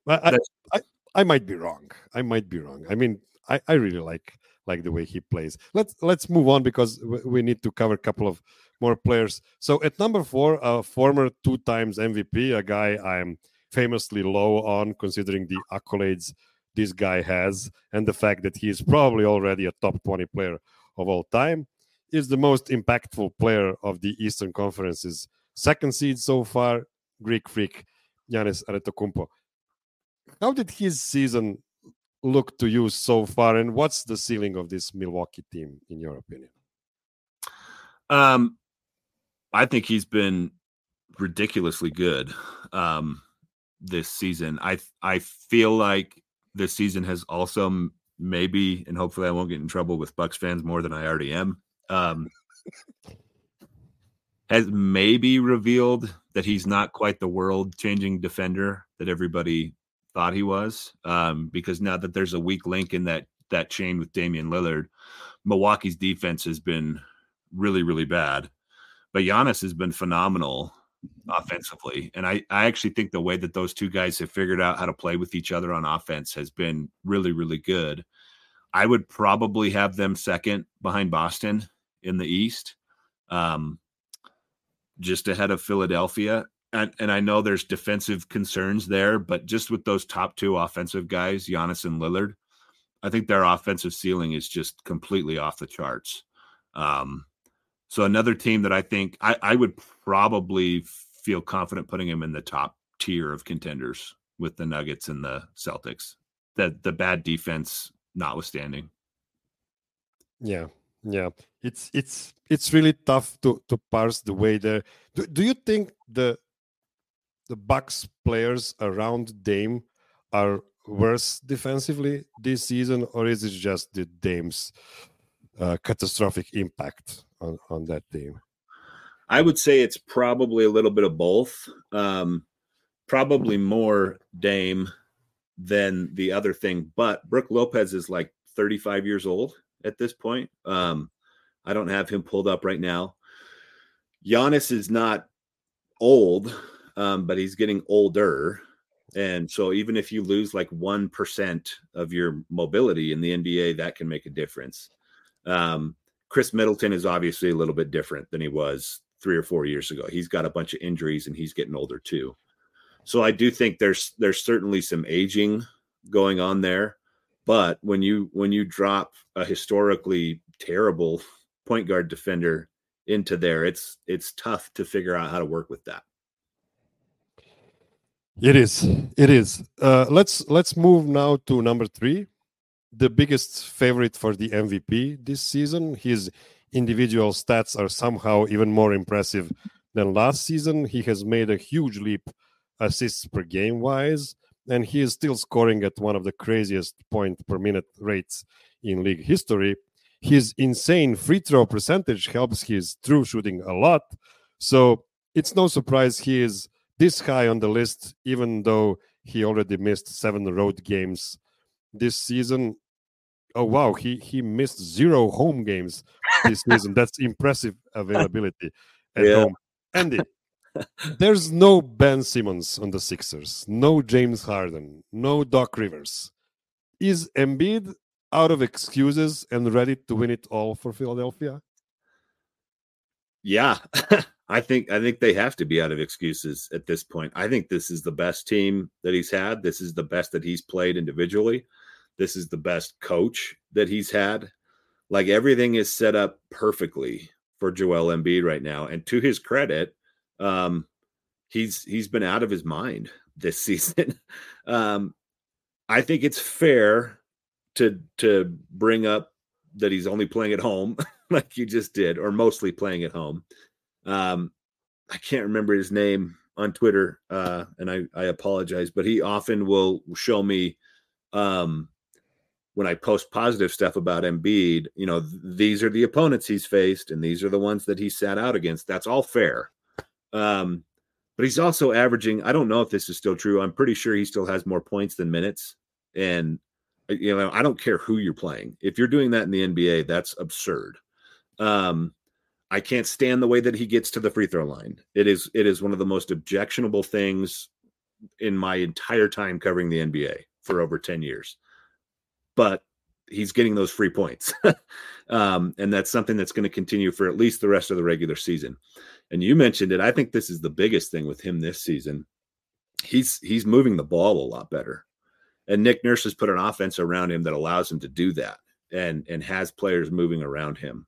S1: But I, I, I might be wrong. I might be wrong. I mean, I, I really like like the way he plays. Let's let's move on because we need to cover a couple of more players. So at number four, a former two times MVP, a guy I'm famously low on considering the accolades this guy has and the fact that he is probably already a top 20 player of all time, is the most impactful player of the Eastern Conference's second seed so far, Greek freak Giannis Antetokounmpo how did his season look to you so far, and what's the ceiling of this Milwaukee team, in your opinion?
S2: Um, I think he's been ridiculously good um, this season. I I feel like this season has also maybe, and hopefully, I won't get in trouble with Bucks fans more than I already am. um, has maybe revealed that he's not quite the world changing defender that everybody thought he was. Um, because now that there's a weak link in that that chain with Damian Lillard, Milwaukee's defense has been really, really bad. But Giannis has been phenomenal offensively. And I, I actually think the way that those two guys have figured out how to play with each other on offense has been really, really good. I would probably have them second behind Boston in the East, um, just ahead of Philadelphia. And, and I know there's defensive concerns there, but just with those top two offensive guys, Giannis and Lillard, I think their offensive ceiling is just completely off the charts. Um, so another team that I think I, I would probably feel confident putting him in the top tier of contenders with the Nuggets and the Celtics. That the bad defense notwithstanding.
S1: Yeah, yeah. It's it's it's really tough to to parse the way there. Do, do you think the the Bucks players around Dame are worse defensively this season, or is it just the Dame's uh, catastrophic impact on, on that team?
S2: I would say it's probably a little bit of both. Um, probably more Dame than the other thing, but Brook Lopez is like 35 years old at this point. Um, I don't have him pulled up right now. Giannis is not old, um, but he's getting older. And so even if you lose like 1% of your mobility in the NBA, that can make a difference. Um, Khris Middleton is obviously a little bit different than he was three or four years ago. He's got a bunch of injuries and he's getting older too. So I do think there's there's certainly some aging going on there. But when you when you drop a historically terrible point guard defender into there, it's it's tough to figure out how to work with that.
S1: It is. It is. Uh, let's let's move now to number three, the biggest favorite for the MVP this season. His individual stats are somehow even more impressive than last season. He has made a huge leap assists per game wise, and he is still scoring at one of the craziest point per minute rates in league history. His insane free throw percentage helps his true shooting a lot. So it's no surprise he is this high on the list, even though he already missed seven road games this season. Oh wow, he he missed zero home games this season. That's impressive availability at yeah. home. Andy, there's no Ben Simmons on the Sixers, no James Harden, no Doc Rivers. Is Embiid out of excuses and ready to win it all for Philadelphia?
S2: Yeah. I think I think they have to be out of excuses at this point. I think this is the best team that he's had. This is the best that he's played individually. This is the best coach that he's had. Like everything is set up perfectly for Joel Embiid right now. And to his credit, um, he's he's been out of his mind this season. um, I think it's fair to to bring up that he's only playing at home, like you just did, or mostly playing at home. Um, I can't remember his name on Twitter, uh, and I, I apologize, but he often will show me um, when I post positive stuff about Embiid. You know, th- these are the opponents he's faced, and these are the ones that he sat out against. That's all fair. Um, but he's also averaging. I don't know if this is still true. I'm pretty sure he still has more points than minutes, and uh, you know, I don't care who you're playing. If you're doing that in the NBA, that's absurd. Um, I can't stand the way that he gets to the free throw line. It is it is one of the most objectionable things in my entire time covering the NBA for over 10 years. But he's getting those free points. um, and that's something that's going to continue for at least the rest of the regular season. And you mentioned it. I think this is the biggest thing with him this season. He's he's moving the ball a lot better. And Nick Nurse has put an offense around him that allows him to do that and and has players moving around him.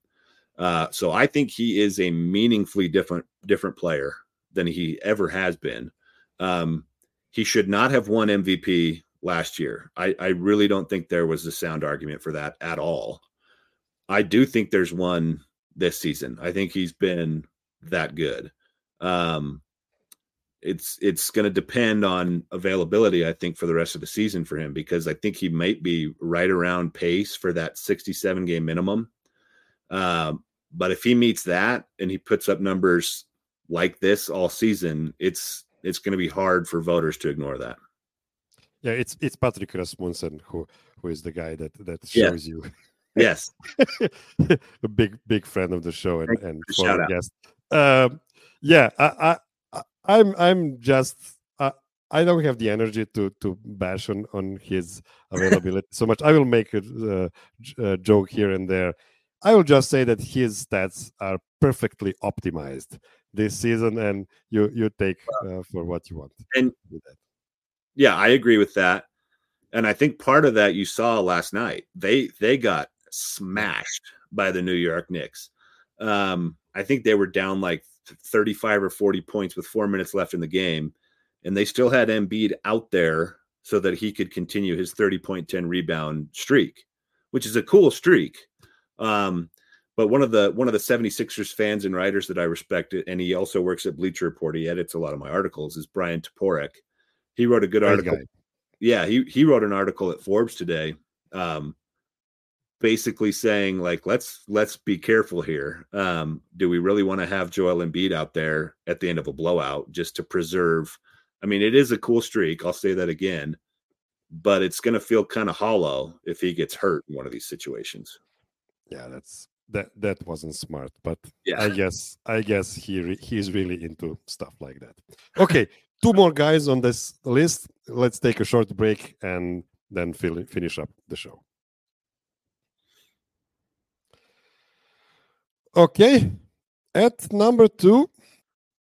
S2: Uh, so I think he is a meaningfully different different player than he ever has been. Um, he should not have won MVP last year. I, I really don't think there was a sound argument for that at all. I do think there's one this season. I think he's been that good. Um, it's it's going to depend on availability. I think for the rest of the season for him because I think he might be right around pace for that 67 game minimum. Um, but if he meets that and he puts up numbers like this all season, it's it's going to be hard for voters to ignore that.
S1: Yeah, it's it's Patrick Rasmussen who who is the guy that that shows yeah. you.
S2: Yes,
S1: a big big friend of the show and and former guest. Um, yeah, I, I I'm I'm just uh, I don't have the energy to to bash on on his availability so much. I will make a, uh, a joke here and there. I will just say that his stats are perfectly optimized this season, and you you take uh, for what you want.
S2: And yeah, I agree with that. And I think part of that you saw last night. They they got smashed by the New York Knicks. Um, I think they were down like 35 or 40 points with four minutes left in the game, and they still had Embiid out there so that he could continue his 30 point 10 rebound streak, which is a cool streak. Um, but one of the one of the 76ers fans and writers that I respect, and he also works at Bleacher Report. He edits a lot of my articles. Is Bryan Toporek. He wrote a good article. Yeah, he he wrote an article at Forbes today, um, basically saying like let's let's be careful here. Um, do we really want to have Joel Embiid out there at the end of a blowout just to preserve? I mean, it is a cool streak. I'll say that again, but it's going to feel kind of hollow if he gets hurt in one of these situations.
S1: Yeah, that's that that wasn't smart but yeah. I guess i guess he re- he's really into stuff like that. Okay two more guys on this list. Let's take a short break and then fill, finish up the show. Okay at number two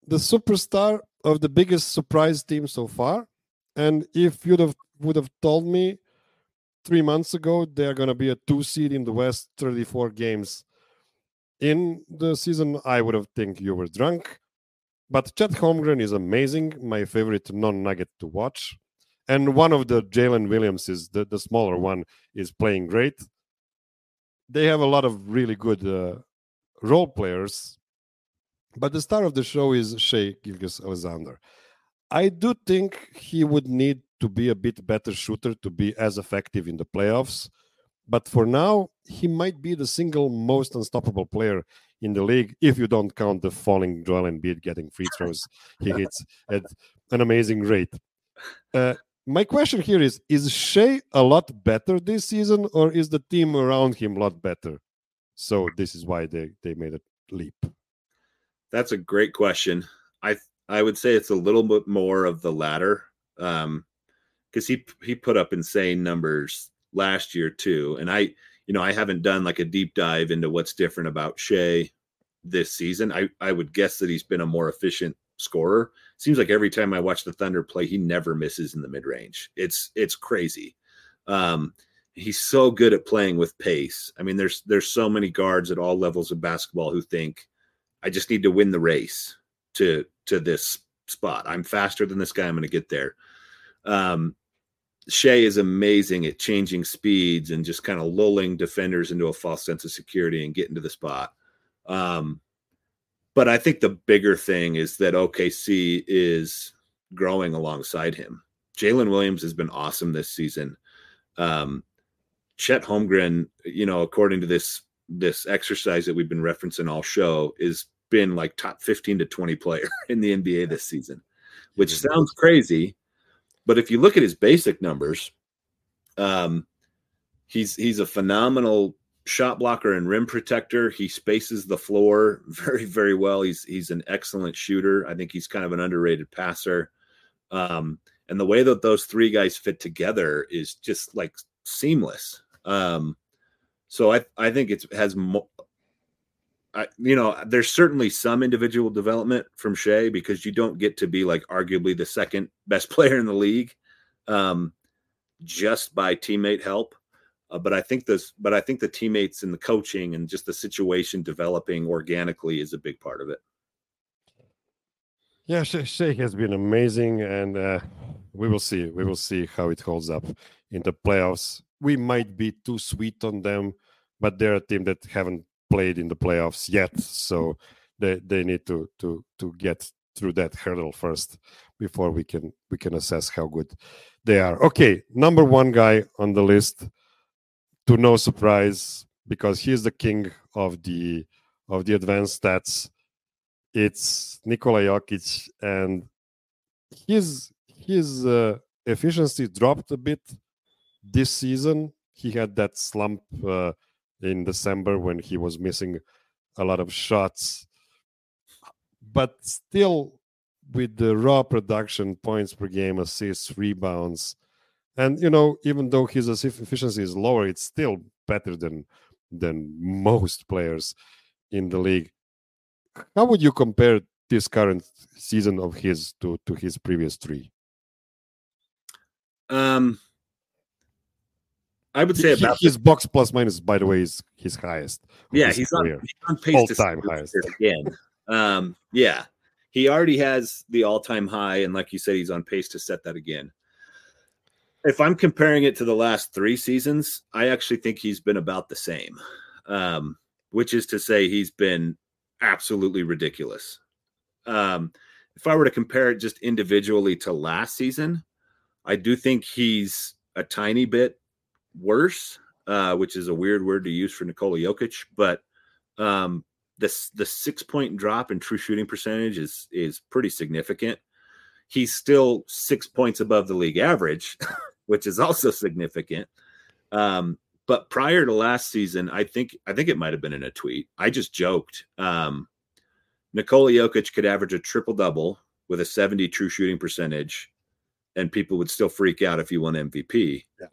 S1: the superstar of the biggest surprise team so far. And if you'd have would have told me three months ago they're going to be a two seed in the west 34 games in the season, I would have think you were drunk. But Chet Holmgren is amazing, my favorite non-nugget to watch. And one of the Jalen Williams is the, the smaller one is playing great. They have a lot of really good uh, role players, but the star of the show is Shai Gilgeous-Alexander. I do think he would need to be a bit better shooter to be as effective in the playoffs. But for now, he might be the single most unstoppable player in the league if you don't count the falling Joel Embiid getting free throws he hits at an amazing rate. Uh, my question here is: Is Shai a lot better this season, or is the team around him a lot better? So this is why they they made a leap.
S2: That's a great question. I I would say it's a little bit more of the latter, because he he put up insane numbers last year too. And I, you know, I haven't done like a deep dive into what's different about Shai this season. I, I would guess that he's been a more efficient scorer. Seems like every time I watch the Thunder play, he never misses in the mid range. It's it's crazy. Um, he's so good at playing with pace. I mean, there's there's so many guards at all levels of basketball who think I just need to win the race to to this spot. I'm faster than this guy. I'm going to get there. Um, Shai is amazing at changing speeds and just kind of lulling defenders into a false sense of security and getting to the spot. Um, but I think the bigger thing is that OKC is growing alongside him. Jalen Williams has been awesome this season. Um, Chet Holmgren, you know, according to this this exercise that we've been referencing all show, is been like top 15 to 20 player in the NBA this season, which sounds crazy but if you look at his basic numbers, um, he's he's a phenomenal shot blocker and rim protector. He spaces the floor very very well. He's he's an excellent shooter. I think he's kind of an underrated passer. Um, and the way that those three guys fit together is just like seamless. Um, so I I think it has mo- I, you know, there's certainly some individual development from Shai because you don't get to be like arguably the second best player in the league um, just by teammate help. Uh, but I think this, but I think the teammates and the coaching and just the situation developing organically is a big part of it.
S1: Yeah, Shai has been amazing, and uh, we will see. We will see how it holds up in the playoffs. We might be too sweet on them, but they're a team that haven't played in the playoffs yet, so they they need to to to get through that hurdle first before we can we can assess how good they are. Okay, number one guy on the list, to no surprise, because he's the king of the of the advanced stats, it's Nikola Jokic, and his his uh, efficiency dropped a bit this season. He had that slump uh, in December when he was missing a lot of shots, but still with the raw production, points per game, assists, rebounds, and you know, even though his efficiency is lower, it's still better than than most players in the league. How would you compare this current season of his to to his previous three?
S2: Um, I would say
S1: he,
S2: about
S1: his box plus minus, by the way, is his highest.
S2: Yeah, his he's, on, he's on pace all time highest again. um, yeah, he already has the all time high, and like you said, he's on pace to set that again. If I'm comparing it to the last three seasons, I actually think he's been about the same, um, which is to say, he's been absolutely ridiculous. Um, if I were to compare it just individually to last season, I do think he's a tiny bit worse, uh, which is a weird word to use for Nikola Jokic, but um, this the six point drop in true shooting percentage is is pretty significant. He's still six points above the league average, which is also significant. Um, but prior to last season, I think I think it might have been in a tweet. I just joked. Um, Nikola Jokic could average a triple double with a 70 true shooting percentage, and people would still freak out if he won MVP.
S1: Yeah.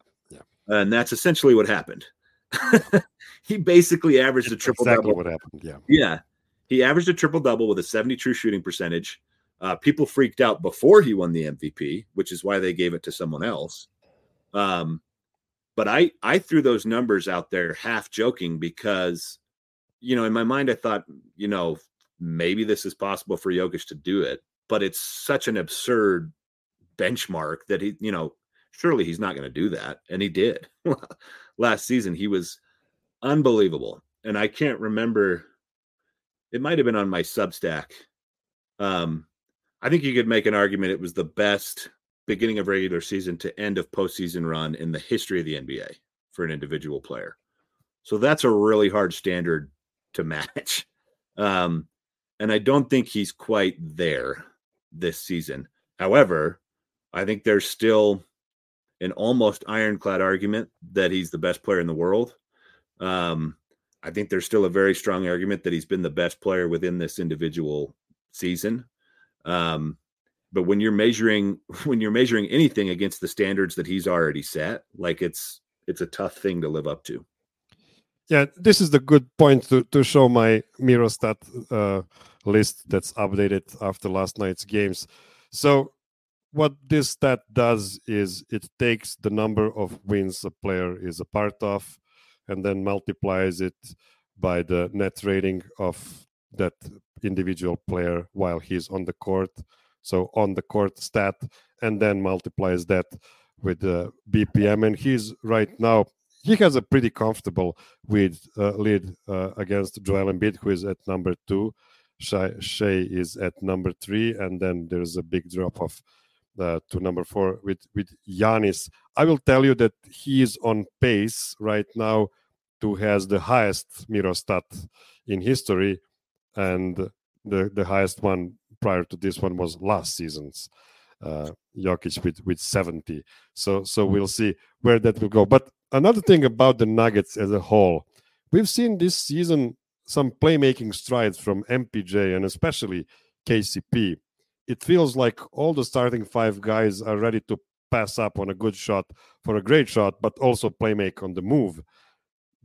S2: And that's essentially what happened. he basically averaged a triple
S1: exactly
S2: double.
S1: What happened? Yeah.
S2: Yeah. He averaged a triple double with a 70 true shooting percentage. Uh, people freaked out before he won the MVP, which is why they gave it to someone else. Um, but I I threw those numbers out there half joking because, you know, in my mind I thought, you know, maybe this is possible for Jokic to do it, but it's such an absurd benchmark that he, you know, surely he's not going to do that, and he did. Last season he was unbelievable, and I can't remember. It might have been on my Substack. Um, I think you could make an argument it was the best beginning of regular season to end of postseason run in the history of the NBA for an individual player. So that's a really hard standard to match. Um, and I don't think he's quite there this season. However, I think there's still an almost ironclad argument that he's the best player in the world. Um, I think there's still a very strong argument that he's been the best player within this individual season. Um, but when you're measuring when you're measuring anything against the standards that he's already set, like it's it's a tough thing to live up to.
S1: Yeah, this is the good point to, to show my Mirostat uh, list that's updated after last night's games. So what this stat does is it takes the number of wins a player is a part of and then multiplies it by the net rating of that individual player while he's on the court. So on the court stat and then multiplies that with the bpm and he's right now he has a pretty comfortable with uh, lead uh, against Joel Embiid, who is at number two. Shai is at number three, and then there's a big drop off uh, to number four with with Giannis. I will tell you that he is on pace right now to has the highest Mirostat in history, and the the highest one prior to this one was last season's uh, Jokic with with 70. So so we'll see where that will go. But another thing about the Nuggets as a whole, we've seen this season some playmaking strides from MPJ and especially KCP it feels like all the starting five guys are ready to pass up on a good shot for a great shot, but also play make on the move.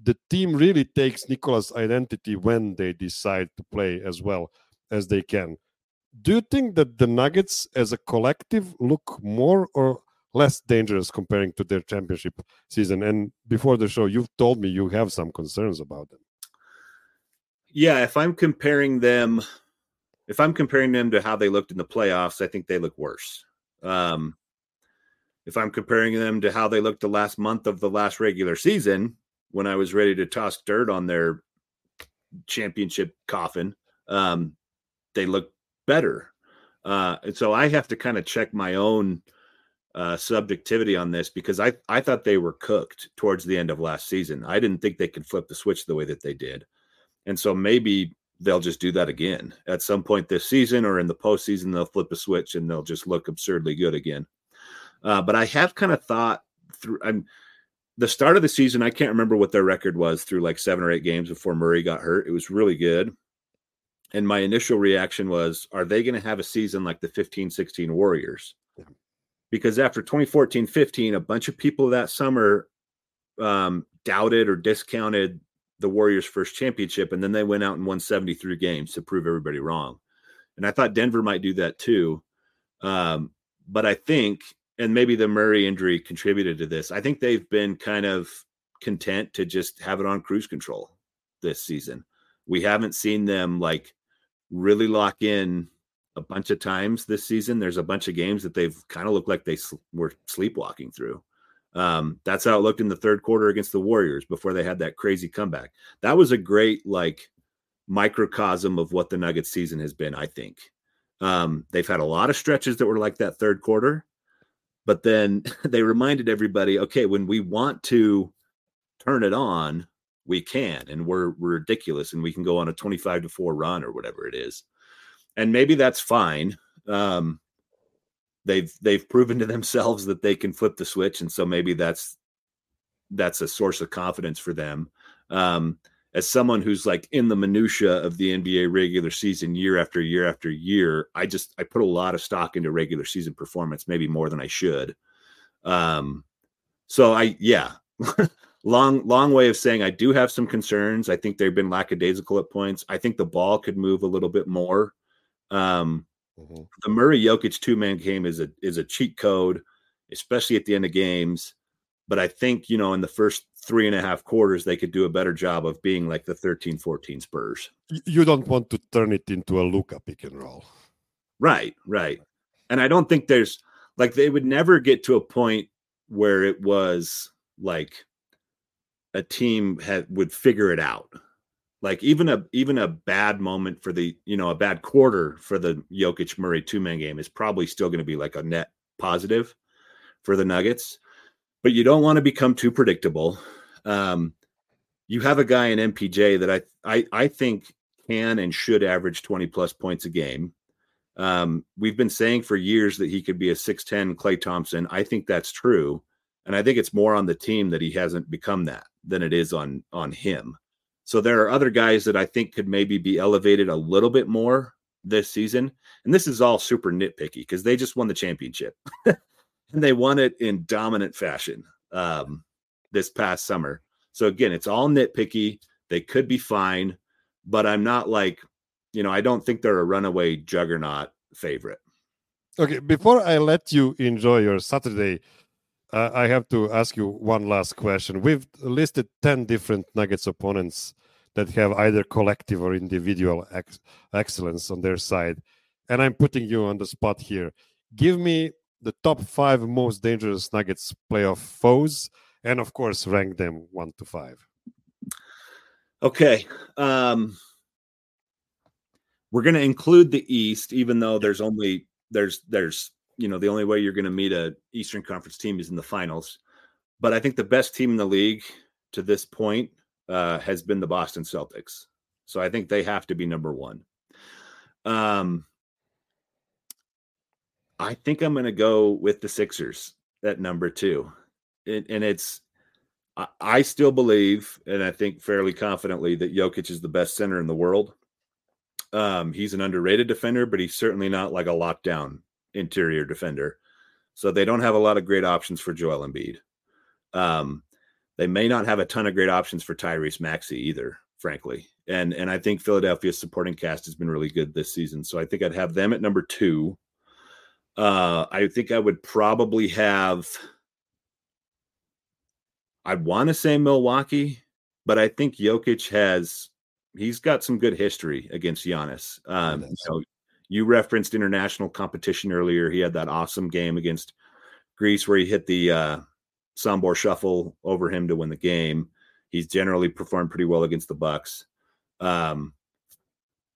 S1: The team really takes Nikola's identity when they decide to play as well as they can. Do you think that the Nuggets as a collective look more or less dangerous comparing to their championship season? And before the show, you've told me you have some concerns about them.
S2: Yeah, if I'm comparing them if I'm comparing them to how they looked in the playoffs, I think they look worse. Um, if I'm comparing them to how they looked the last month of the last regular season, when I was ready to toss dirt on their championship coffin, um, they look better. Uh, and so I have to kind of check my own uh, subjectivity on this because I, I thought they were cooked towards the end of last season. I didn't think they could flip the switch the way that they did. And so maybe they'll just do that again at some point this season or in the postseason. They'll flip a switch and they'll just look absurdly good again. Uh, but I have kind of thought through. I'm the start of the season. I can't remember what their record was through like seven or eight games before Murray got hurt. It was really good. And my initial reaction was, are they going to have a season like the 15 16 Warriors? Because after 2014 15, a bunch of people that summer um, doubted or discounted the Warriors' first championship, and then they went out and won 73 games to prove everybody wrong. And I thought Denver might do that too. Um, but I think, and maybe the Murray injury contributed to this, I think they've been kind of content to just have it on cruise control this season. We haven't seen them like really lock in a bunch of times this season. There's a bunch of games that they've kind of looked like they sl- were sleepwalking through. Um, that's how it looked in the third quarter against the Warriors before they had that crazy comeback. That was a great like microcosm of what the Nuggets season has been, I think. Um, they've had a lot of stretches that were like that third quarter, but then they reminded everybody, okay, when we want to turn it on, we can, and we're, we're ridiculous, and we can go on a 25 to 4 run or whatever it is. And maybe that's fine. Um, they've they've proven to themselves that they can flip the switch and so maybe that's that's a source of confidence for them. Um, as someone who's like in the minutia of the NBA regular season year after year after year I just I put a lot of stock into regular season performance maybe more than I should. Um so I yeah. Long long way of saying I do have some concerns. I think they've been lackadaisical at points. I think the ball could move a little bit more. Um Mm-hmm. The Murray Jokic two man game is a is a cheat code, especially at the end of games. But I think, you know, in the first three and a half quarters, they could do a better job of being like the 13 14 Spurs.
S1: You don't want to turn it into a Luka pick and roll.
S2: Right, right. And I don't think there's like they would never get to a point where it was like a team had would figure it out like even a even a bad moment for the you know a bad quarter for the Jokic Murray two man game is probably still going to be like a net positive for the Nuggets, but you don't want to become too predictable. Um, you have a guy in MPJ that I I I think can and should average twenty plus points a game. Um, we've been saying for years that he could be a six ten Klay Thompson. I think that's true, and I think it's more on the team that he hasn't become that than it is on on him. So there are other guys that I think could maybe be elevated a little bit more this season. And this is all super nitpicky because they just won the championship and they won it in dominant fashion um, this past summer. So again, it's all nitpicky. They could be fine, but I'm not like, you know, I don't think they're a runaway juggernaut favorite.
S1: Okay, before I let you enjoy your Saturday, uh, I have to ask you one last question. We've listed 10 different Nuggets opponents that have either collective or individual ex- excellence on their side. And I'm putting you on the spot here. Give me the top five most dangerous Nuggets playoff foes, and of course, rank them one to five.
S2: Okay. Um, we're going to include the East, even though there's only there's there's you know the only way you're going to meet a Eastern Conference team is in the finals. But I think the best team in the league to this point uh, has been the Boston Celtics. So I think they have to be number one. Um, I think I'm going to go with the Sixers at number two, and, and it's I, I still believe, and I think fairly confidently that Jokic is the best center in the world. Um, he's an underrated defender, but he's certainly not like a lockdown interior defender. So they don't have a lot of great options for Joel Embiid. Um, they may not have a ton of great options for Tyrese Maxey either, frankly. And and I think Philadelphia's supporting cast has been really good this season. So I think I'd have them at number two. Uh, I think I would probably have. I'd want to say Milwaukee, but I think Jokic has he's got some good history against Giannis. Um, you know, you referenced international competition earlier. He had that awesome game against Greece where he hit the uh, Sombor shuffle over him to win the game. He's generally performed pretty well against the Bucks. Um,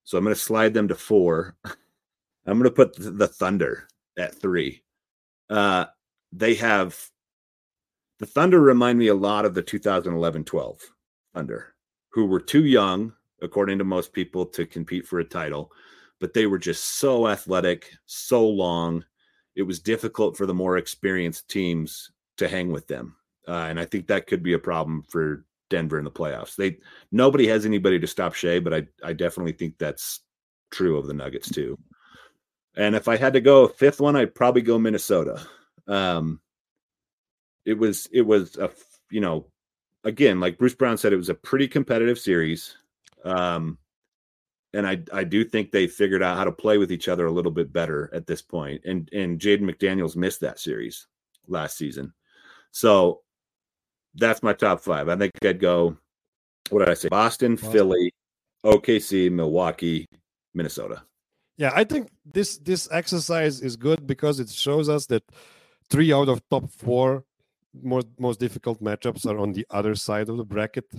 S2: so I'm going to slide them to four. I'm going to put the Thunder at three. Uh, they have the Thunder remind me a lot of the 2011 12 Thunder, who were too young according to most people, to compete for a title, but they were just so athletic, so long. It was difficult for the more experienced teams to hang with them. Uh, and I think that could be a problem for Denver in the playoffs. They nobody has anybody to stop Shai, but I I definitely think that's true of the Nuggets too. And if I had to go fifth one, I'd probably go Minnesota. Um, it was it was a you know again like Bruce Brown said, it was a pretty competitive series. Um, and I I do think they figured out how to play with each other a little bit better at this point. And and Jaden McDaniels missed that series last season, so that's my top five. I think I'd go. What did I say? Boston, Boston. Philly, OKC, Milwaukee, Minnesota.
S1: Yeah, I think this this exercise is good because it shows us that three out of top four most most difficult matchups are on the other side of the bracket.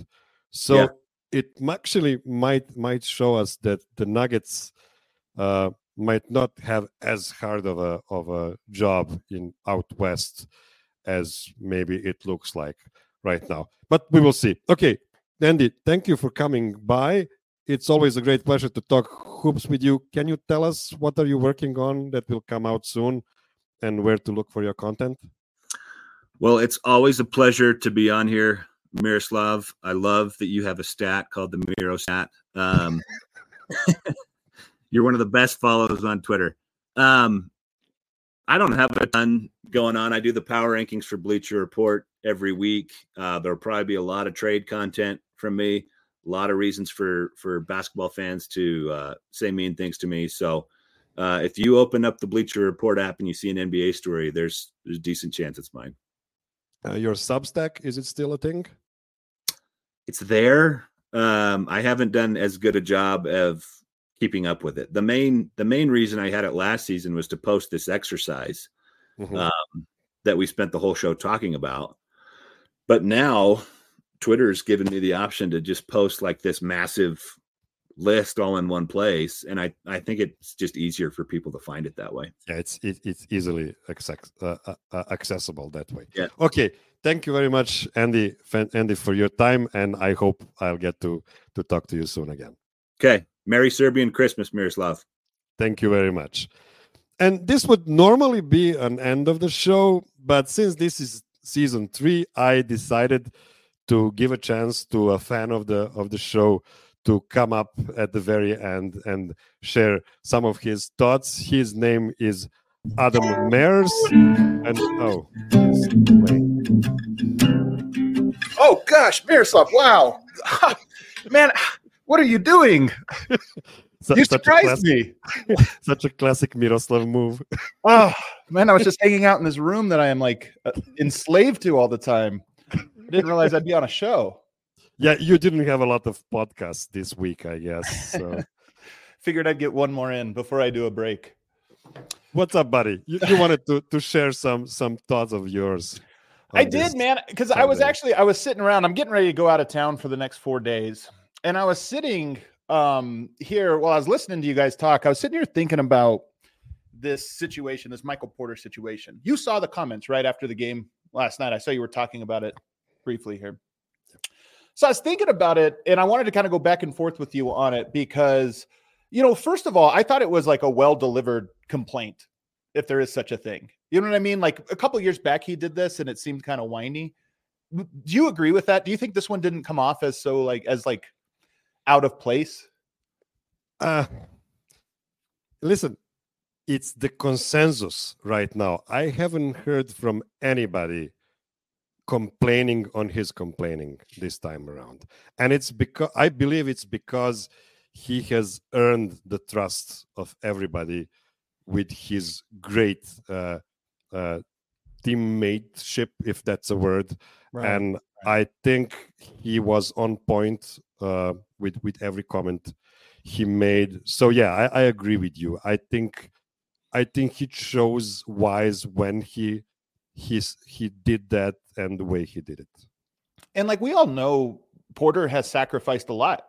S1: So yeah. it actually might might show us that the Nuggets uh, might not have as hard of a of a job in out west as maybe it looks like right now. But we will see. Okay, Andy, thank you for coming by. It's always a great pleasure to talk hoops with you. Can you tell us what are you working on that will come out soon and where to look for your content?
S2: Well, it's always a pleasure to be on here, Miroslav. I love that you have a stat called the Miro stat. Um, you're one of the best follows on Twitter. Um, I don't have a ton going on. I do the power rankings for Bleacher Report every week. Uh, there'll probably be a lot of trade content from me. A lot of reasons for for basketball fans to uh, say mean things to me. So uh, if you open up the Bleacher Report app and you see an NBA story, there's there's a decent chance it's mine.
S1: Uh, your Substack is it still a thing?
S2: It's there. Um, I haven't done as good a job of keeping up with it. The main the main reason I had it last season was to post this exercise mm-hmm. um, that we spent the whole show talking about. But now Twitter's given me the option to just post like this massive list all in one place and i i think it's just easier for people to find it that way
S1: yeah it's it, it's easily access, uh, uh, uh accessible that way
S2: yeah
S1: okay thank you very much andy andy for your time and i hope i'll get to to talk to you soon again
S2: okay Merry Serbian Christmas, Miroslav.
S1: Thank you very much. And this would normally be an end of the show, but since this is season three, I decided to give a chance to a fan of the of the show to come up at the very end and share some of his thoughts. His name is Adam Mares, and oh,
S3: oh gosh, Miroslav! Wow, man, what are you doing? you surprised me.
S1: such a classic Miroslav move.
S3: oh man, I was just hanging out in this room that I am like uh, enslaved to all the time. I didn't realize I'd be on a show.
S1: Yeah, you didn't have a lot of podcasts this week, I guess. So
S3: figured I'd get one more in before I do a break.
S1: What's up, buddy? You, you wanted to to share some some thoughts of yours.
S3: I did, man, because I was actually I was sitting around. I'm getting ready to go out of town for the next four days, and I was sitting um here while I was listening to you guys talk. I was sitting here thinking about this situation, this Michael Porter situation. You saw the comments right after the game last night. I saw you were talking about it briefly here. So I was thinking about it and I wanted to kind of go back and forth with you on it because, you know, first of all, I thought it was like a well delivered complaint, if there is such a thing. You know what I mean? Like a couple years back, he did this and it seemed kind of whiny. Do you agree with that? Do you think this one didn't come off as so like, as like out of place?
S1: Uh, listen, it's the consensus right now. I haven't heard from anybody complaining on his complaining this time around. And it's because I believe it's because he has earned the trust of everybody with his great uh, uh, teammateship, if that's a word. Right. And I think he was on point uh, with with every comment he made. So yeah, I, I agree with you. I think I think he chose wise when he he's he did that and the way he did it.
S3: And like we all know, Porter has sacrificed a lot,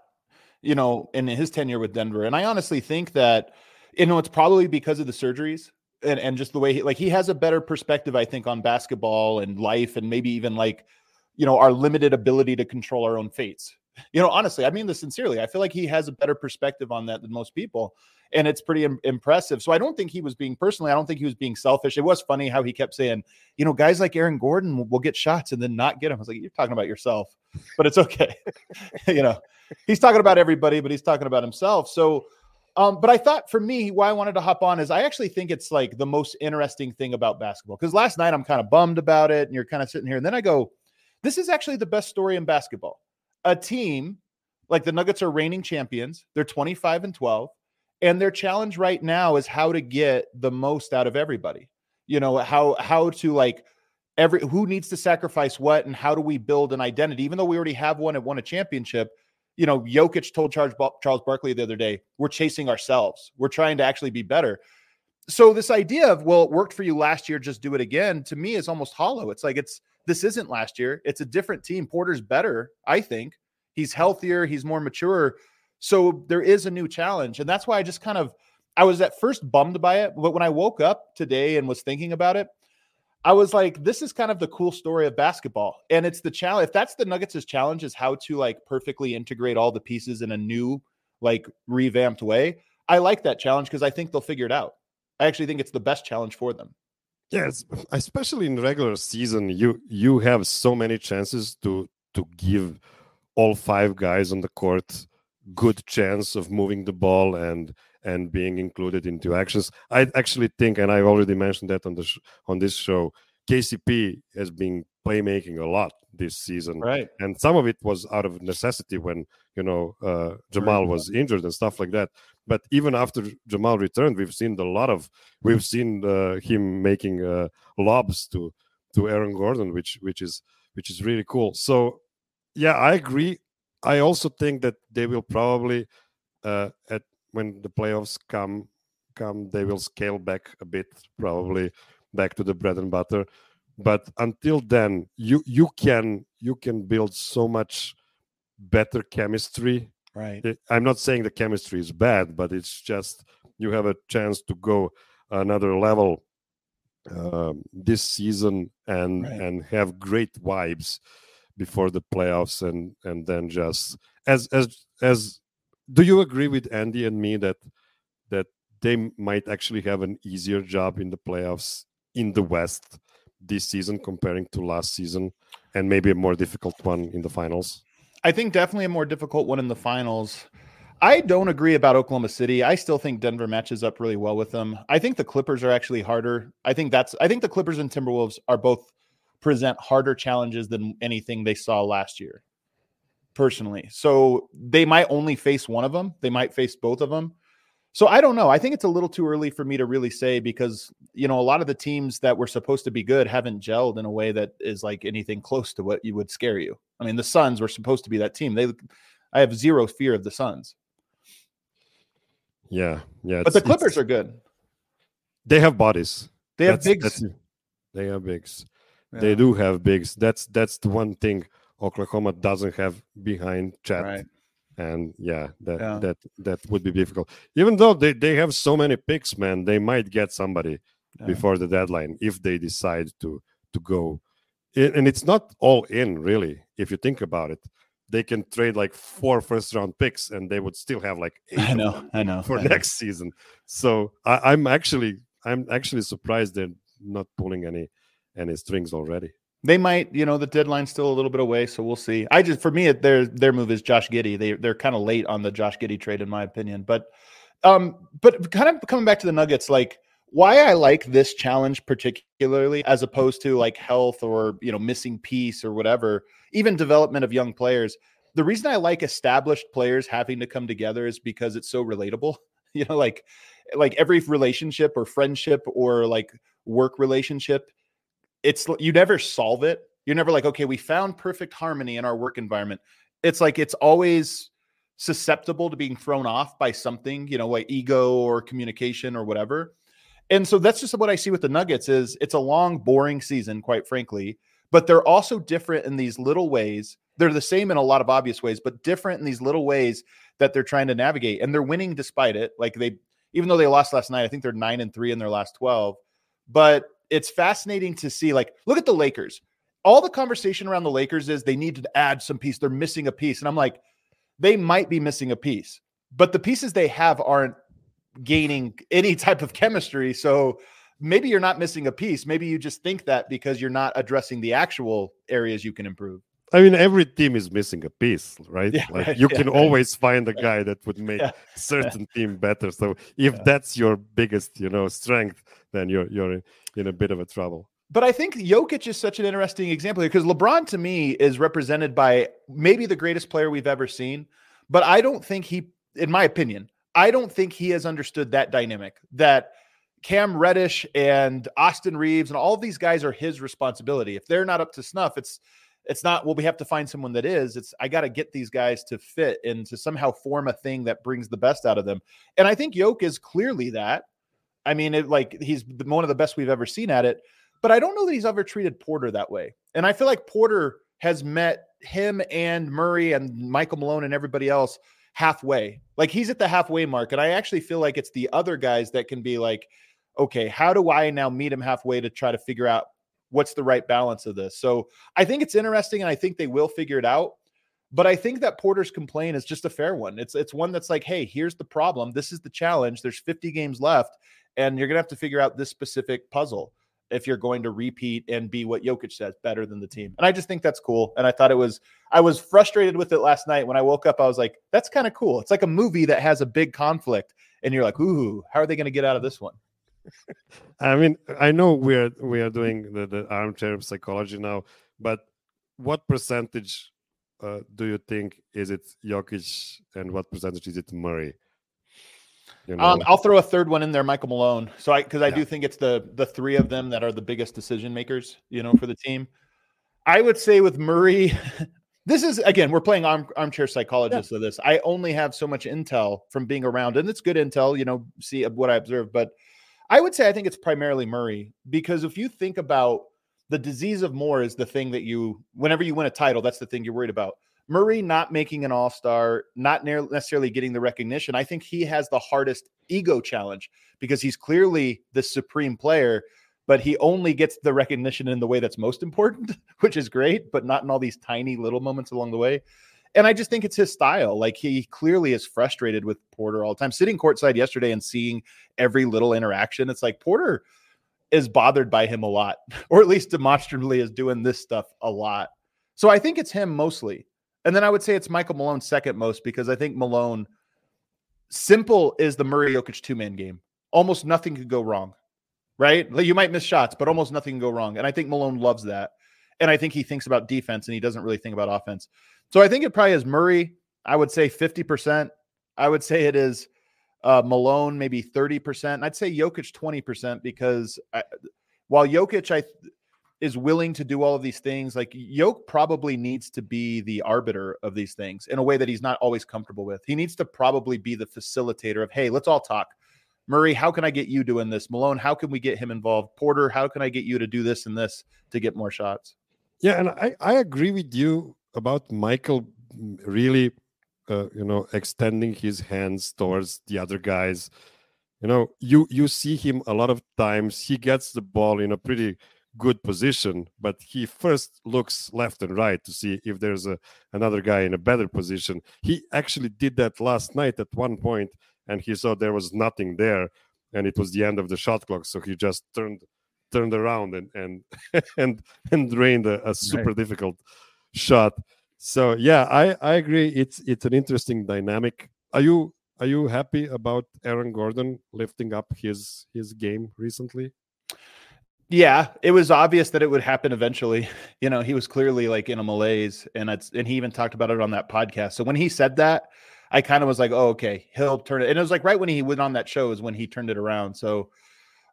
S3: you know, in his tenure with Denver. And I honestly think that you know it's probably because of the surgeries and, and just the way he like he has a better perspective, I think, on basketball and life and maybe even like you know our limited ability to control our own fates You know, honestly, I mean this sincerely. I feel like he has a better perspective on that than most people. And it's pretty Im- impressive. So I don't think he was being personally, I don't think he was being selfish. It was funny how he kept saying, you know, guys like Aaron Gordon will, will get shots and then not get them. I was like, you're talking about yourself, but it's okay. you know, he's talking about everybody, but he's talking about himself. So, um, but I thought for me, why I wanted to hop on is I actually think it's like the most interesting thing about basketball. Because last night I'm kind of bummed about it, and you're kind of sitting here, and then I go, this is actually the best story in basketball. A team like the Nuggets are reigning champions. They're 25 and 12. And their challenge right now is how to get the most out of everybody. You know, how how to like every who needs to sacrifice what and how do we build an identity? Even though we already have one and won a championship, you know, Jokic told Charles, Charles Barkley the other day, we're chasing ourselves. We're trying to actually be better. So this idea of well, it worked for you last year, just do it again, to me is almost hollow. It's like it's this isn't last year. It's a different team. Porter's better, I think. He's healthier, he's more mature. So there is a new challenge. And that's why I just kind of I was at first bummed by it, but when I woke up today and was thinking about it, I was like, this is kind of the cool story of basketball. And it's the challenge. If that's the Nuggets' challenge, is how to like perfectly integrate all the pieces in a new, like revamped way. I like that challenge because I think they'll figure it out. I actually think it's the best challenge for them.
S1: Yes, especially in regular season, you you have so many chances to to give all five guys on the court good chance of moving the ball and and being included into actions. I actually think, and I've already mentioned that on the sh- on this show, KCP has been playmaking a lot this season,
S3: right?
S1: And some of it was out of necessity when you know uh, Jamal was injured and stuff like that. But even after Jamal returned, we've seen a lot of we've seen uh, him making uh, lobs to to Aaron Gordon, which which is which is really cool. So yeah, I agree. I also think that they will probably uh, at when the playoffs come come they will scale back a bit probably back to the bread and butter. But until then you you can you can build so much better chemistry.
S3: Right.
S1: I'm not saying the chemistry is bad but it's just you have a chance to go another level um, this season and right. and have great vibes before the playoffs and and then just as as as do you agree with Andy and me that that they might actually have an easier job in the playoffs in the West this season comparing to last season, and maybe a more difficult one in the finals?
S3: I think definitely a more difficult one in the finals. I don't agree about Oklahoma City. I still think Denver matches up really well with them. I think the Clippers are actually harder. I think that's I think the Clippers and Timberwolves are both present harder challenges than anything they saw last year personally. So they might only face one of them. They might face both of them. So I don't know. I think it's a little too early for me to really say because you know a lot of the teams that were supposed to be good haven't gelled in a way that is like anything close to what you would scare you. I mean, the Suns were supposed to be that team. They, I have zero fear of the Suns.
S1: Yeah, yeah.
S3: But the Clippers are good.
S1: They have bodies.
S3: They have that's, bigs. That's,
S1: they have bigs. Yeah. They do have bigs. That's that's the one thing Oklahoma doesn't have behind Chet. Right. And yeah, that yeah. that that would be difficult. Even though they, they have so many picks, man, they might get somebody yeah. before the deadline if they decide to to go. And it's not all in, really, if you think about it. They can trade like four first round picks and they would still have like
S3: I know, I know
S1: for
S3: I
S1: next know. season. So I, I'm actually I'm actually surprised they're not pulling any any strings already.
S3: They might, you know, the deadline's still a little bit away, so we'll see. I just, for me, their their move is Josh Giddey. They they're kind of late on the Josh Giddey trade, in my opinion. But, um, but kind of coming back to the Nuggets, like why I like this challenge particularly, as opposed to like health or you know missing piece or whatever, even development of young players. The reason I like established players having to come together is because it's so relatable. You know, like like every relationship or friendship or like work relationship it's you never solve it. You're never like, okay, we found perfect harmony in our work environment. It's like it's always susceptible to being thrown off by something, you know, like ego or communication or whatever. And so that's just what I see with the Nuggets is it's a long, boring season, quite frankly, but they're also different in these little ways. They're the same in a lot of obvious ways, but different in these little ways that they're trying to navigate. And they're winning despite it. Like they, even though they lost last night, I think they're nine and three in their last 12. But it's fascinating to see. Like, look at the Lakers. all the conversation around the Lakers is they need to add some piece. They're missing a piece. And I'm like, they might be missing a piece, but the pieces they have aren't gaining any type of chemistry. So maybe you're not missing a piece. Maybe you just think that because you're not addressing the actual areas you can improve.
S1: I mean, every team is missing a piece, right?
S3: Yeah,
S1: like
S3: right,
S1: you
S3: yeah,
S1: can
S3: right.
S1: always find a guy that would make
S3: Yeah.
S1: certain team better. So if that's your biggest, you know, strength, then you're you're in, in a bit of a trouble.
S3: But I think Jokic is such an interesting example here because LeBron to me is represented by maybe the greatest player we've ever seen. But I don't think he, in my opinion, I don't think he has understood that dynamic that Cam Reddish and Austin Reaves and all these guys are his responsibility. If they're not up to snuff, it's it's not well we have to find someone that is it's i got to get these guys to fit and to somehow form a thing that brings the best out of them. And i think yoke is clearly that. I mean it like he's one of the best we've ever seen at it but i don't know that he's ever treated porter that way. And i feel like porter has met him and murray and michael malone and everybody else halfway. Like he's at the halfway mark and i actually feel like it's the other guys that can be like okay how do i now meet him halfway to try to figure out what's the right balance of this so I think it's interesting, and I think they will figure it out. But I think that Porter's complaint is just a fair one. It's it's one that's like, hey, here's the problem. This is the challenge. There's 50 games left, and you're gonna have to figure out this specific puzzle if you're going to repeat and be what Jokic says, better than the team. And I just think that's cool. And I thought it was I was frustrated with it last night when I woke up. I was like, that's kind of cool. It's like a movie that has a big conflict, and you're like, ooh, how are they gonna get out of this one?
S1: I mean, I know we're we are doing the, the armchair psychology now, but what percentage uh, do you think is it Jokic and what percentage is it Murray? You know,
S3: Um, I'll throw a third one in there, Michael Malone. So I because I
S1: Yeah.
S3: do think it's the the three of them that are the biggest decision makers, you know, for the team. I would say with Murray, this is again, we're playing arm, armchair psychologist of this. I only have so much intel from being around, and it's good intel, you know, see what I observe. But I would say I think it's primarily Murray because if you think about the disease of more is the thing that you, whenever you win a title, that's the thing you're worried about. Murray not making an all star, not necessarily getting the recognition. I think he has the hardest ego challenge because he's clearly the supreme player, but he only gets the recognition in the way that's most important, which is great, but not in all these tiny little moments along the way. And I just think it's his style. Like he clearly is frustrated with Porter all the time. Sitting courtside yesterday and seeing every little interaction, it's like Porter is bothered by him a lot, or at least demonstrably is doing this stuff a lot. So I think it's him mostly. And then I would say it's Michael Malone second most because I think Malone simple is the Murray Jokic two man game. Almost nothing could go wrong, right? Like you might miss shots, but almost nothing can go wrong. And I think Malone loves that. And I think he thinks about defense and he doesn't really think about offense. So I think it probably is Murray. I would say 50%. I would say it is uh, Malone, maybe 30%. And I'd say Jokic 20% because I, while Jokic I is willing to do all of these things, like Jokic probably needs to be the arbiter of these things in a way that he's not always comfortable with. He needs to probably be the facilitator of, hey, let's all talk. Murray, how can I get you doing this? Malone, how can we get him involved? Porter, how can I get you to do this and this to get more shots?
S1: Yeah, and I, I agree with you about Michael really, uh, you know, extending his hands towards the other guys. You know, you you see him a lot of times. He gets the ball in a pretty good position, but he first looks left and right to see if there's a another guy in a better position. He actually did that last night at one point, and he saw there was nothing there, and it was the end of the shot clock. So he just turned turned around and and and and drained a, a super difficult shot. So yeah, I I agree. It's it's an interesting dynamic. Are you are you happy about Aaron Gordon lifting up his his game recently?
S3: Yeah, it was obvious that it would happen eventually. You know, he was clearly like in a malaise, and it's and he even talked about it on that podcast. So when he said that, I kind of was like, oh, okay, he'll turn it. And it was like right when he went on that show is when he turned it around. So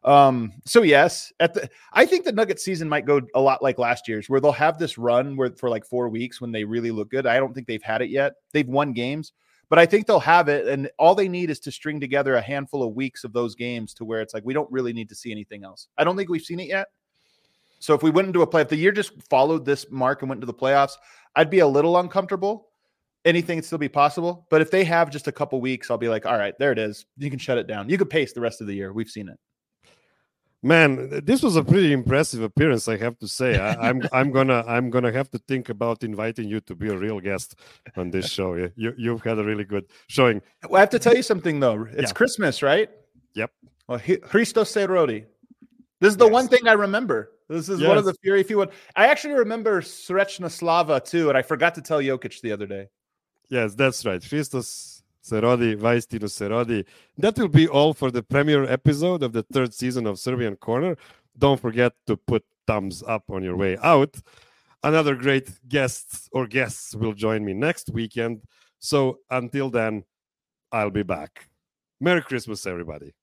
S3: um, so yes, at the I think the Nugget season might go a lot like last year's, where they'll have this run where for like four weeks when they really look good. I don't think they've had it yet. They've won games, but I think they'll have it, and all they need is to string together a handful of weeks of those games to where it's like we don't really need to see anything else. I don't think we've seen it yet. So if we went into a play, if the year just followed this mark and went into the playoffs, I'd be a little uncomfortable. Anything still be possible, but if they have just a couple weeks, I'll be like, all right, there it is. You can shut it down. You could pace the rest of the year. We've seen it.
S1: Man, this was a pretty impressive appearance, I have to say. I, am I'm, I'm gonna I'm gonna have to think about inviting you to be a real guest on this show. You you've had a really good showing.
S3: Well, I have to tell you something though. It's yeah. Christmas, right?
S1: Yep.
S3: Well, Christos rodi. This is the yes. one thing I remember. This is yes. one of the if you would. I actually remember Srečna Slava too, and I forgot to tell Jokic the other day.
S1: Yes, that's right. Christos Serodi, Vaistinu Serodi. That will be all for the premiere episode of the third season of Serbian Corner. Don't forget to put thumbs up on your way out. Another great guest or guests will join me next weekend. So until then, I'll be back. Merry Christmas, everybody.